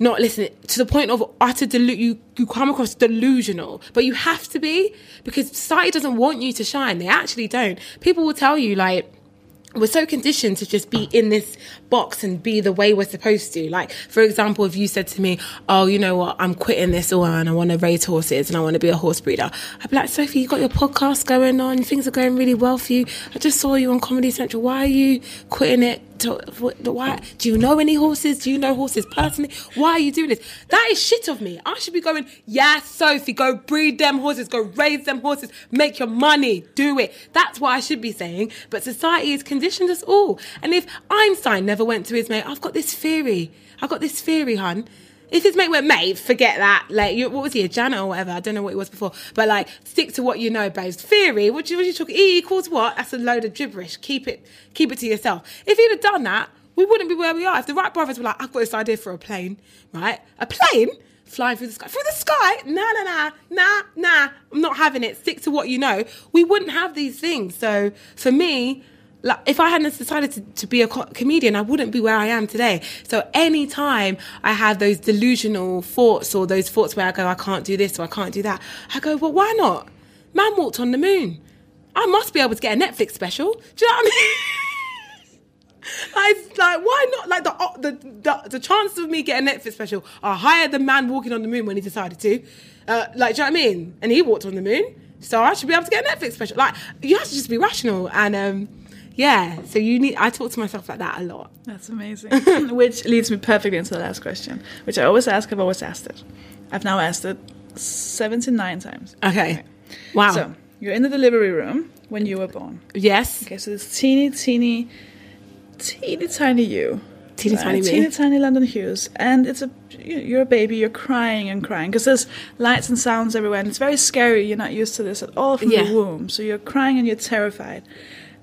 A: not listening to the point of utter delu- you you come across delusional, but you have to be because society doesn't want you to shine. They actually don't. People will tell you like we're so conditioned to just be in this box and be the way we're supposed to. Like, for example, if you said to me, Oh, you know what, I'm quitting this all and I want to raise horses and I want to be a horse breeder, I'd be like, Sofie, you got your podcast going on, things are going really well for you. I just saw you on Comedy Central. Why are you quitting it? Why? Do you know any horses? Do you know horses personally? Why are you doing this? That is shit of me. I should be going, yeah, Sofie, go breed them horses, go raise them horses, make your money, do it. That's what I should be saying. But society has conditioned us all. And if Einstein never went to his mate, I've got this theory. I've got this theory, hun. If his mate went, mate, forget that. Like, you, what was he, a janitor or whatever? I don't know what he was before. But like, stick to what you know, babes. Theory, what you, what you talking? E equals what? That's a load of gibberish. Keep it, keep it to yourself. If he'd have done that, we wouldn't be where we are. If the Wright brothers were like, I've got this idea for a plane, right? A plane? flying through the sky. Through the sky? Nah, nah, nah, nah, nah. I'm not having it. Stick to what you know. We wouldn't have these things. So for me, like if I hadn't decided to, to be a co- comedian, I wouldn't be where I am today. So anytime I have those delusional thoughts or those thoughts where I go, I can't do this or I can't do that, I go, well, why not? Man walked on the moon. I must be able to get a Netflix special. Do you know what I mean? Like, like why not? Like the, the the the chances of me getting a Netflix special are higher than man walking on the moon when he decided to. Uh, like, do you know what I mean? And he walked on the moon, so I should be able to get a Netflix special. Like, you have to just be rational and um, yeah. So you need. I talk to myself like that a lot.
C: That's amazing. which leads me perfectly into the last question, which I always ask. I've always asked it. I've now asked it 79 times.
A: Okay. Wow.
C: So you're in the delivery room when you were born.
A: yes.
C: Okay, so this teeny, teeny, teeny tiny you.
A: Teeny uh, tiny me.
C: teeny tiny London Hughes, and it's a you- you're a baby. You're crying and crying because there's lights and sounds everywhere, and it's very scary. You're not used to this at all from
A: Yeah.
C: the womb, so you're crying and you're terrified,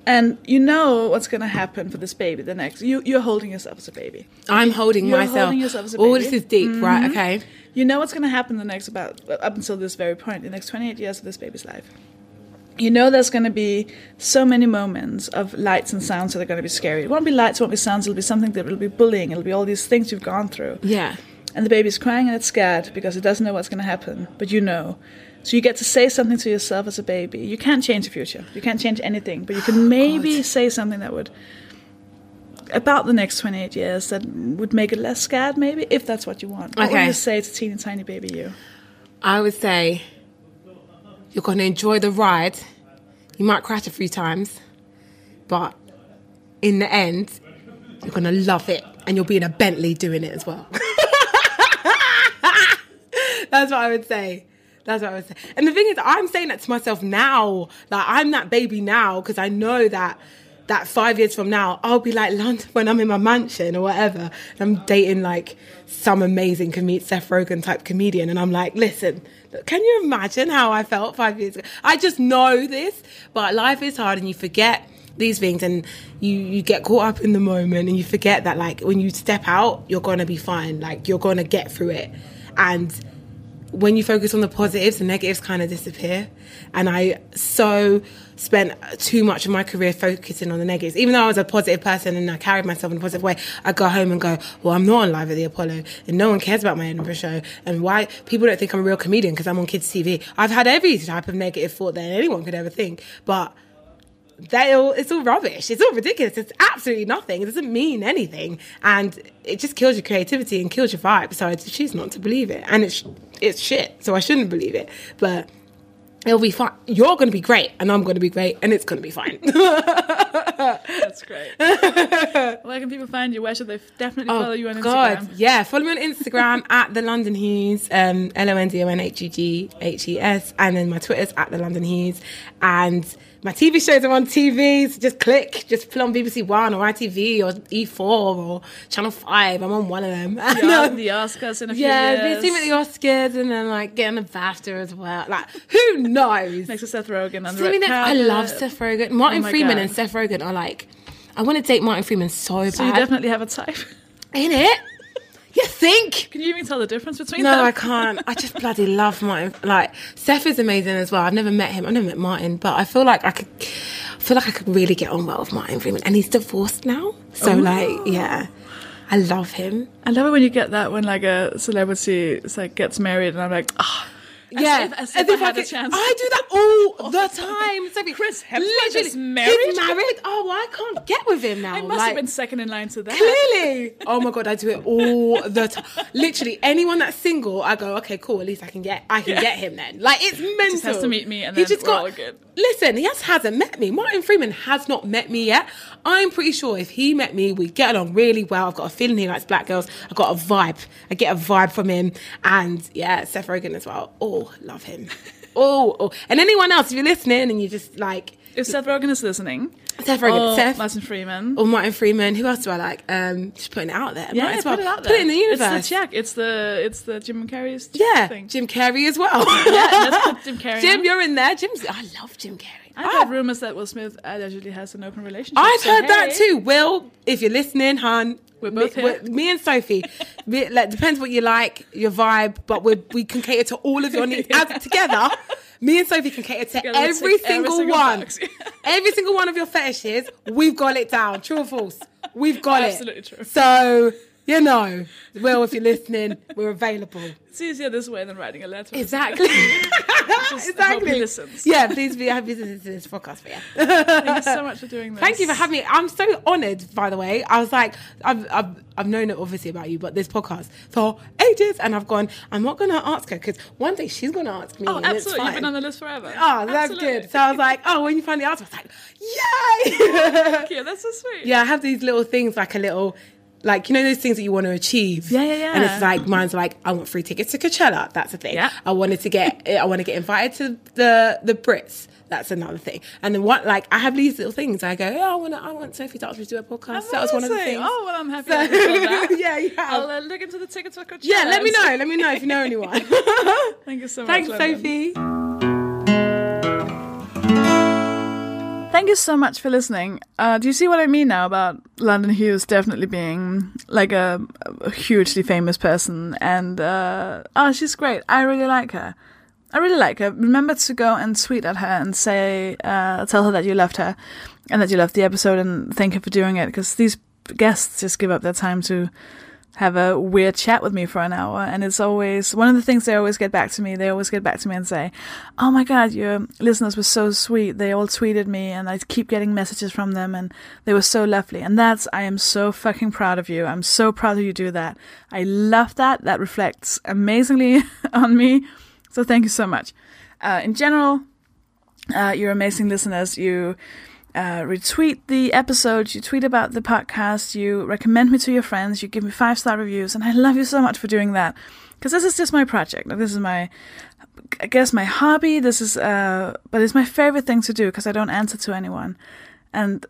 C: and you know what's going to happen for this baby. The next, you you're holding yourself as a baby.
A: I'm holding
C: You're
A: myself.
C: holding yourself as a baby.
A: oh, this is deep, right? Mm-hmm. Okay.
C: You know what's going to happen the next about up until this very point, the next 28 years of this baby's life. You know there's going to be so many moments of lights and sounds that are going to be scary. It won't be lights, it won't be sounds, it'll be something that will be bullying, it'll be all these things you've gone through.
A: Yeah.
C: And the baby's crying and it's scared because it doesn't know what's going to happen, but you know. So you get to say something to yourself as a baby. You can't change the future. You can't change anything, but you can maybe
A: God.
C: say something that would about the next 28 years that would make it less scared maybe if that's what you want. Okay. What would you say to teeny tiny baby you?
A: I would say you're going to enjoy the ride. You might crash a few times, but in the end, you're going to love it and you'll be in a Bentley doing it as well. That's what I would say. That's what I would say. And the thing is, I'm saying that to myself now. Like, I'm that baby now because I know that that five years from now, I'll be like London when I'm in my mansion or whatever. And I'm dating like some amazing comedian, Seth Rogen type comedian. And I'm like, listen, can you imagine how I felt five years ago? I just know this, but life is hard and you forget these things and you you get caught up in the moment and you forget that like when you step out you're gonna be fine like you're gonna get through it and when you focus on the positives the negatives kind of disappear. And i so spent too much of my career focusing on the negatives. Even though i was a positive person and i carried myself in a positive way i go home and go well i'm not on live at the apollo and no one cares about my edinburgh show. And why people don't think i'm a real comedian because i'm on kids tv i've had every type of negative thought that anyone could ever think but they all it's all rubbish. It's all ridiculous. It's absolutely nothing. It doesn't mean anything, and it just kills your creativity and kills your vibe. So I choose not to believe it, and it's it's shit. So I shouldn't believe it, but. It'll be fine. You're going to be great, and I'm going to be great, and it's going to be fine.
C: That's great. Where can people find you? Where should they definitely follow you on
A: Oh, God,
C: Instagram?
A: yeah. Follow me on Instagram at the London Hughes, um, L O N D O N H U G H E S, and then my Twitter's at the London Hughes, and my TV shows are on TV. So just click, just put on BBC One or ITV or E4 or Channel Five. I'm on one of them.
C: Yeah,
A: um,
C: the Oscars in a few
A: yeah,
C: years.
A: be seen at the Oscars and then like getting a BAFTA as well. Like, who knows?
C: Next to Seth Rogen the
A: I love Seth Rogen. Martin
C: Oh
A: Freeman
C: God.
A: and Seth Rogen are like, I want to date Martin Freeman so bad.
C: So you definitely have a type.
A: In it? You think?
C: Can you even tell the difference between
A: No,
C: them?
A: I can't. I just bloody love Martin. Like Seth is amazing as well. I've never met him. I've never met Martin, but I feel like I could. I feel like I could really get on well with Martin Freeman, and he's divorced now. So like, yeah, I love him.
C: I love it when you get that when like a celebrity like gets married and I'm like, ah, as
A: yeah,
C: if- as if I had a
A: could-
C: chance.
A: I do that all the time. Sofie.
C: Chris Hemsworth is married?
A: He's married. Oh, well, I can't get with him now.
C: I must
A: like,
C: have been second in line to that.
A: Clearly. Oh my god, I do it all the time. Literally, anyone that's single, I go, okay, cool. At least I can get, I can
C: Yeah.
A: get him then. Like it's mental.
C: Just has to meet me and
A: he
C: then
A: just got.
C: all good.
A: Listen, he just hasn't met me. Martin Freeman has not met me yet. I'm pretty sure if he met me, we'd get along really well. I've got a feeling he likes black girls. I've got a vibe. I get a vibe from him, and yeah, Seth Rogen as well. Oh, love him. Oh, oh, and anyone else if you're listening and you just like
C: If Seth Rogen is listening,
A: Seth Rogen,
C: or
A: Seth,
C: Martin Freeman,
A: or Martin Freeman. Who else do I like? Um, just putting it out there.
C: yeah,
A: as well.
C: put it out there.
A: Put it in the universe.
C: It's the check. It's the it's the Jim Carrey's
A: yeah,
C: thing.
A: Jim Carrey as well.
C: Yeah, let's put Jim Carrey.
A: Jim, you're in there. Jim's. I love Jim Carrey.
C: I've heard rumors that Will Smith allegedly has an open relationship.
A: I've
C: so
A: heard that too. Will, if you're listening, hun,
C: We're both
A: me,
C: here.
A: me and Sofie. we, like, depends what you like, your vibe, but we we can cater to all of your needs as together. Me and Sofie can cater to
C: Together,
A: every single,
C: single
A: one. every single one of your fetishes, we've got it down. True or false? We've got
C: Absolutely
A: it.
C: Absolutely true.
A: So you know, Will, if you're listening, we're available.
C: It's easier this way than writing a letter.
A: Exactly. exactly. Yeah, please be happy to listen to this podcast for you.
C: Thank you so much for doing this.
A: Thank you for having me. I'm so honoured, by the way. I was like, I've, I've, I've known it obviously about you, but this podcast for ages, and I've gone, I'm not going to ask her because one day she's going to ask me.
C: Oh,
A: and it's
C: absolutely. You've been on the list forever.
A: Oh, that's
C: Absolutely.
A: good. So I was like, oh, when you finally asked, I was like, yay!
C: Thank you. That's so sweet.
A: yeah, I have these little things, like a little, like you know those things that you want to achieve.
C: Yeah, yeah, yeah.
A: And it's like mine's like I want free tickets to Coachella. That's a thing.
C: Yeah.
A: I wanted to get, I want to get invited to the the Brits. That's another thing. And then what, like, I have these little things. I go, oh, I want, to, I want Sofie to ask me to do a podcast. That was one of the things.
C: Oh, well, I'm happy
A: So-
C: that you said that.
A: yeah, yeah.
C: I'll uh, look into the tickets for Coachella.
A: yeah, let me know. Let me know if you know anyone.
C: Thank you so much.
A: Thanks,
C: London.
A: Sofie.
C: Thank you so much for listening. Uh, do you see what I mean now about London Hughes definitely being like a, a hugely famous person? And uh, oh, she's great. I really like her. I really like her. Remember to go and tweet at her and say, uh, tell her that you loved her and that you loved the episode and thank her for doing it because these guests just give up their time to have a weird chat with me for an hour. And it's always one of the things they always get back to me. They always get back to me and say, Oh my God, your listeners were so sweet. They all tweeted me and I keep getting messages from them and they were so lovely. And that's, I am so fucking proud of you. I'm so proud that you do that. I love that. That reflects amazingly on me. So thank you so much. Uh, in general, uh, you're amazing listeners. You uh, retweet the episodes, you tweet about the podcast, you recommend me to your friends, you give me five star reviews, and I love you so much for doing that. Because this is just my project. This is my, I guess, my hobby. This is, uh, but it's my favorite thing to do because I don't answer to anyone, and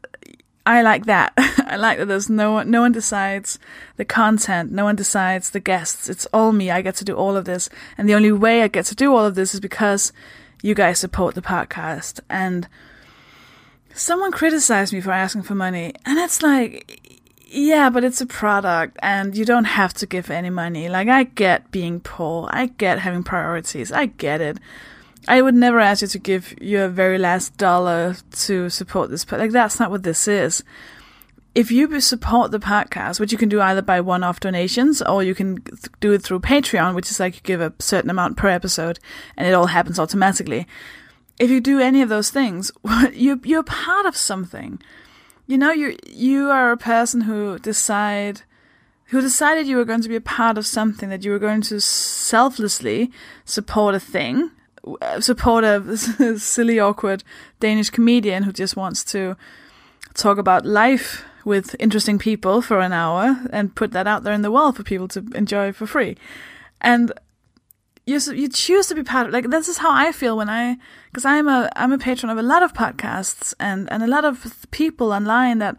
C: I like that. I like that there's no one, no one decides the content, no one decides the guests. It's all me. I get to do all of this, and the only way I get to do all of this is because you guys support the podcast. And someone criticized me for asking for money, and it's like, yeah, but it's a product, and you don't have to give any money. Like I get being poor, I get having priorities, I get it. I would never ask you to give your very last dollar to support this, but like that's not what this is. If you support the podcast, which you can do either by one-off donations or you can do it through Patreon, which is like you give a certain amount per episode and it all happens automatically. If you do any of those things, you you're part of something. You know, you you are a person who decide who decided you were going to be a part of something that you were going to selflessly support a thing, uh, support a silly, awkward Danish comedian who just wants to talk about life with interesting people for an hour and put that out there in the world for people to enjoy for free. And you you choose to be part of like this is how I feel when I because I'm a I'm a patron of a lot of podcasts and and a lot of people online that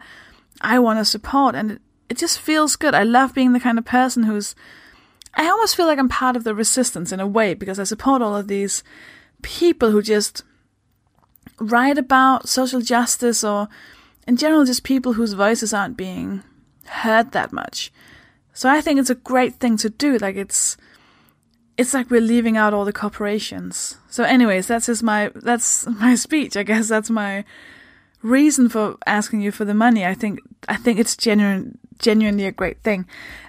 C: I want to support and it, it just feels good. I love being the kind of person who's I almost feel like I'm part of the resistance in a way because I support all of these people who just write about social justice or in general just people whose voices aren't being heard that much. So I think it's a great thing to do. Like it's it's like we're leaving out all the corporations. So anyways, that's just my that's my speech. I guess that's my reason for asking you for the money. I think I think it's genuine genuinely a great thing.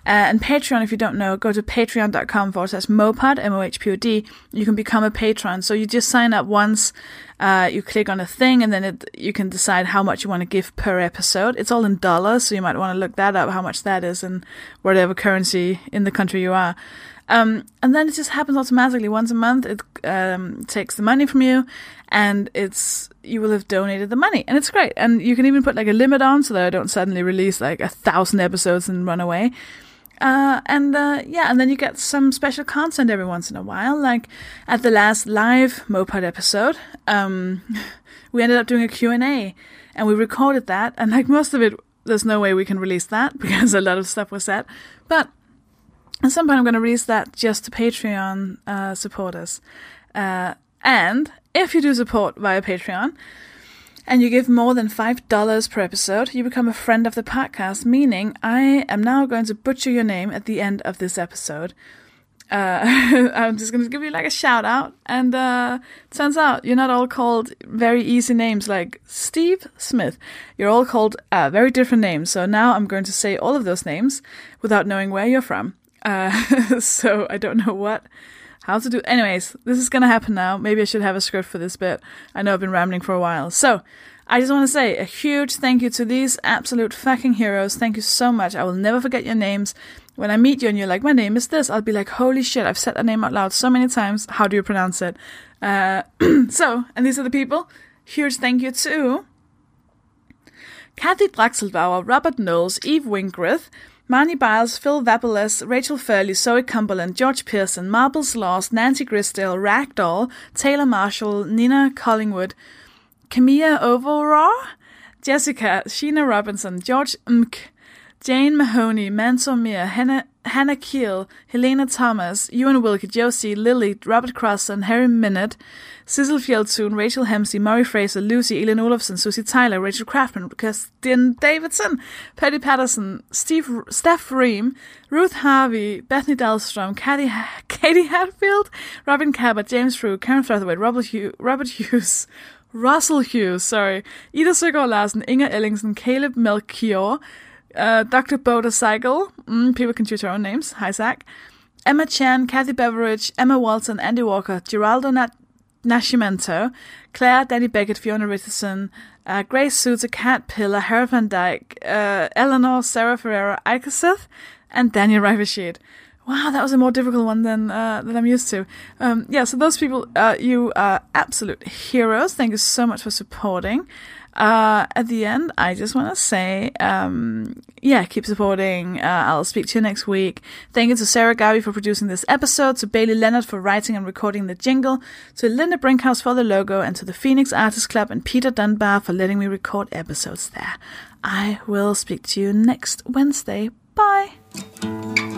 C: Uh, and Patreon, if you don't know, go to patreon.com forward slash mohpod, M-O-H-P-O-D. You can become a patron. So you just sign up once, uh, you click on a thing, and then it, you can decide how much you want to give per episode. It's all in dollars, so you might want to look that up, how much that is in whatever currency in the country you are. Um, and then it just happens automatically once a month. It um, takes the money from you, and it's you will have donated the money, and it's great. And you can even put like a limit on so that I don't suddenly release like a thousand episodes and run away. Uh, and uh, yeah, and then you get some special content every once in a while. Like at the last live Moped episode, um, we ended up doing a Q and A, and we recorded that. And like most of it, there's no way we can release that because a lot of stuff was said, but at some point, I'm going to release that just to Patreon uh, supporters. Uh, and if you do support via Patreon, and you give more than $5 per episode, you become a friend of the podcast, meaning I am now going to butcher your name at the end of this episode. Uh, I'm just going to give you like a shout out. And uh, turns out you're not all called very easy names like Steve Smith. You're all called uh, very different names. So now I'm going to say all of those names without knowing where you're from. Uh, so I don't know what how to do. Anyways, this is gonna happen now. Maybe I should have a script for this bit. I know I've been rambling for a while. So, I just want to say a huge thank you to these absolute fucking heroes. Thank you so much. I will never forget your names. When I meet you and you're like, my name is this, I'll be like, holy shit, I've said that name out loud so many times. How do you pronounce it? Uh, so, and these are the people. Huge thank you to Kathy Draxelbauer, Robert Knowles, Eve Wingrith, Marnie Biles, Phil Vapolis, Rachel Furley, Zoe Cumberland, George Pearson, Marbles Lost, Nancy Grisdale, Ragdoll, Taylor Marshall, Nina Collingwood, Camilla Overall, Jessica, Sheena Robinson, George Mk, Jane Mahoney, Mansour Mir, Hannah, Hannah Keel, Helena Thomas, Ewan Wilkie, Josie, Lily, Robert Crossan, Harry Minute, Cecil Fjeldsoon, Rachel Hemsey, Murray Fraser, Lucy, Elin Olofsson, Susie Tyler, Rachel Craftman, Kirsten Davidson, Patty Patterson, Steve, Steph Ream, Ruth Harvey, Bethany Dahlstrom, Katie, Katie Hatfield, Robin Cabot, James Rue, Karen Featherweight, Robert, Hugh, Robert Hughes, Russell Hughes, sorry, Ida Søgaard Larsen, Inger Ellingsen, Caleb Melchior, uh, Dr. Boda Cycle, mm, people can choose their own names, hi Zach, Emma Chan, Kathy Beveridge, Emma Walton, Andy Walker, Geraldo Nat- Nascimento, Claire, Danny Beckett, Fiona Richardson, uh, Grace Suter, Kat Pillar, Harold Van Dyke, uh, Eleanor, Sarah Ferreira, Ikaseth, and Daniel Rivershade. Wow, that was a more difficult one than uh, than I'm used to. Um, yeah, so those people, uh, you are absolute heroes. Thank you so much for supporting. Uh, at the end, I just want to say, um, yeah, keep supporting. Uh, I'll speak to you next week. Thank you to Sarah Garvey for producing this episode, to Bailey Lenart for writing and recording the jingle, to Linda Brinkhaus for the logo, and to the Phoenix Artists Club and Peter Dunbar for letting me record episodes there. I will speak to you next Wednesday. Bye.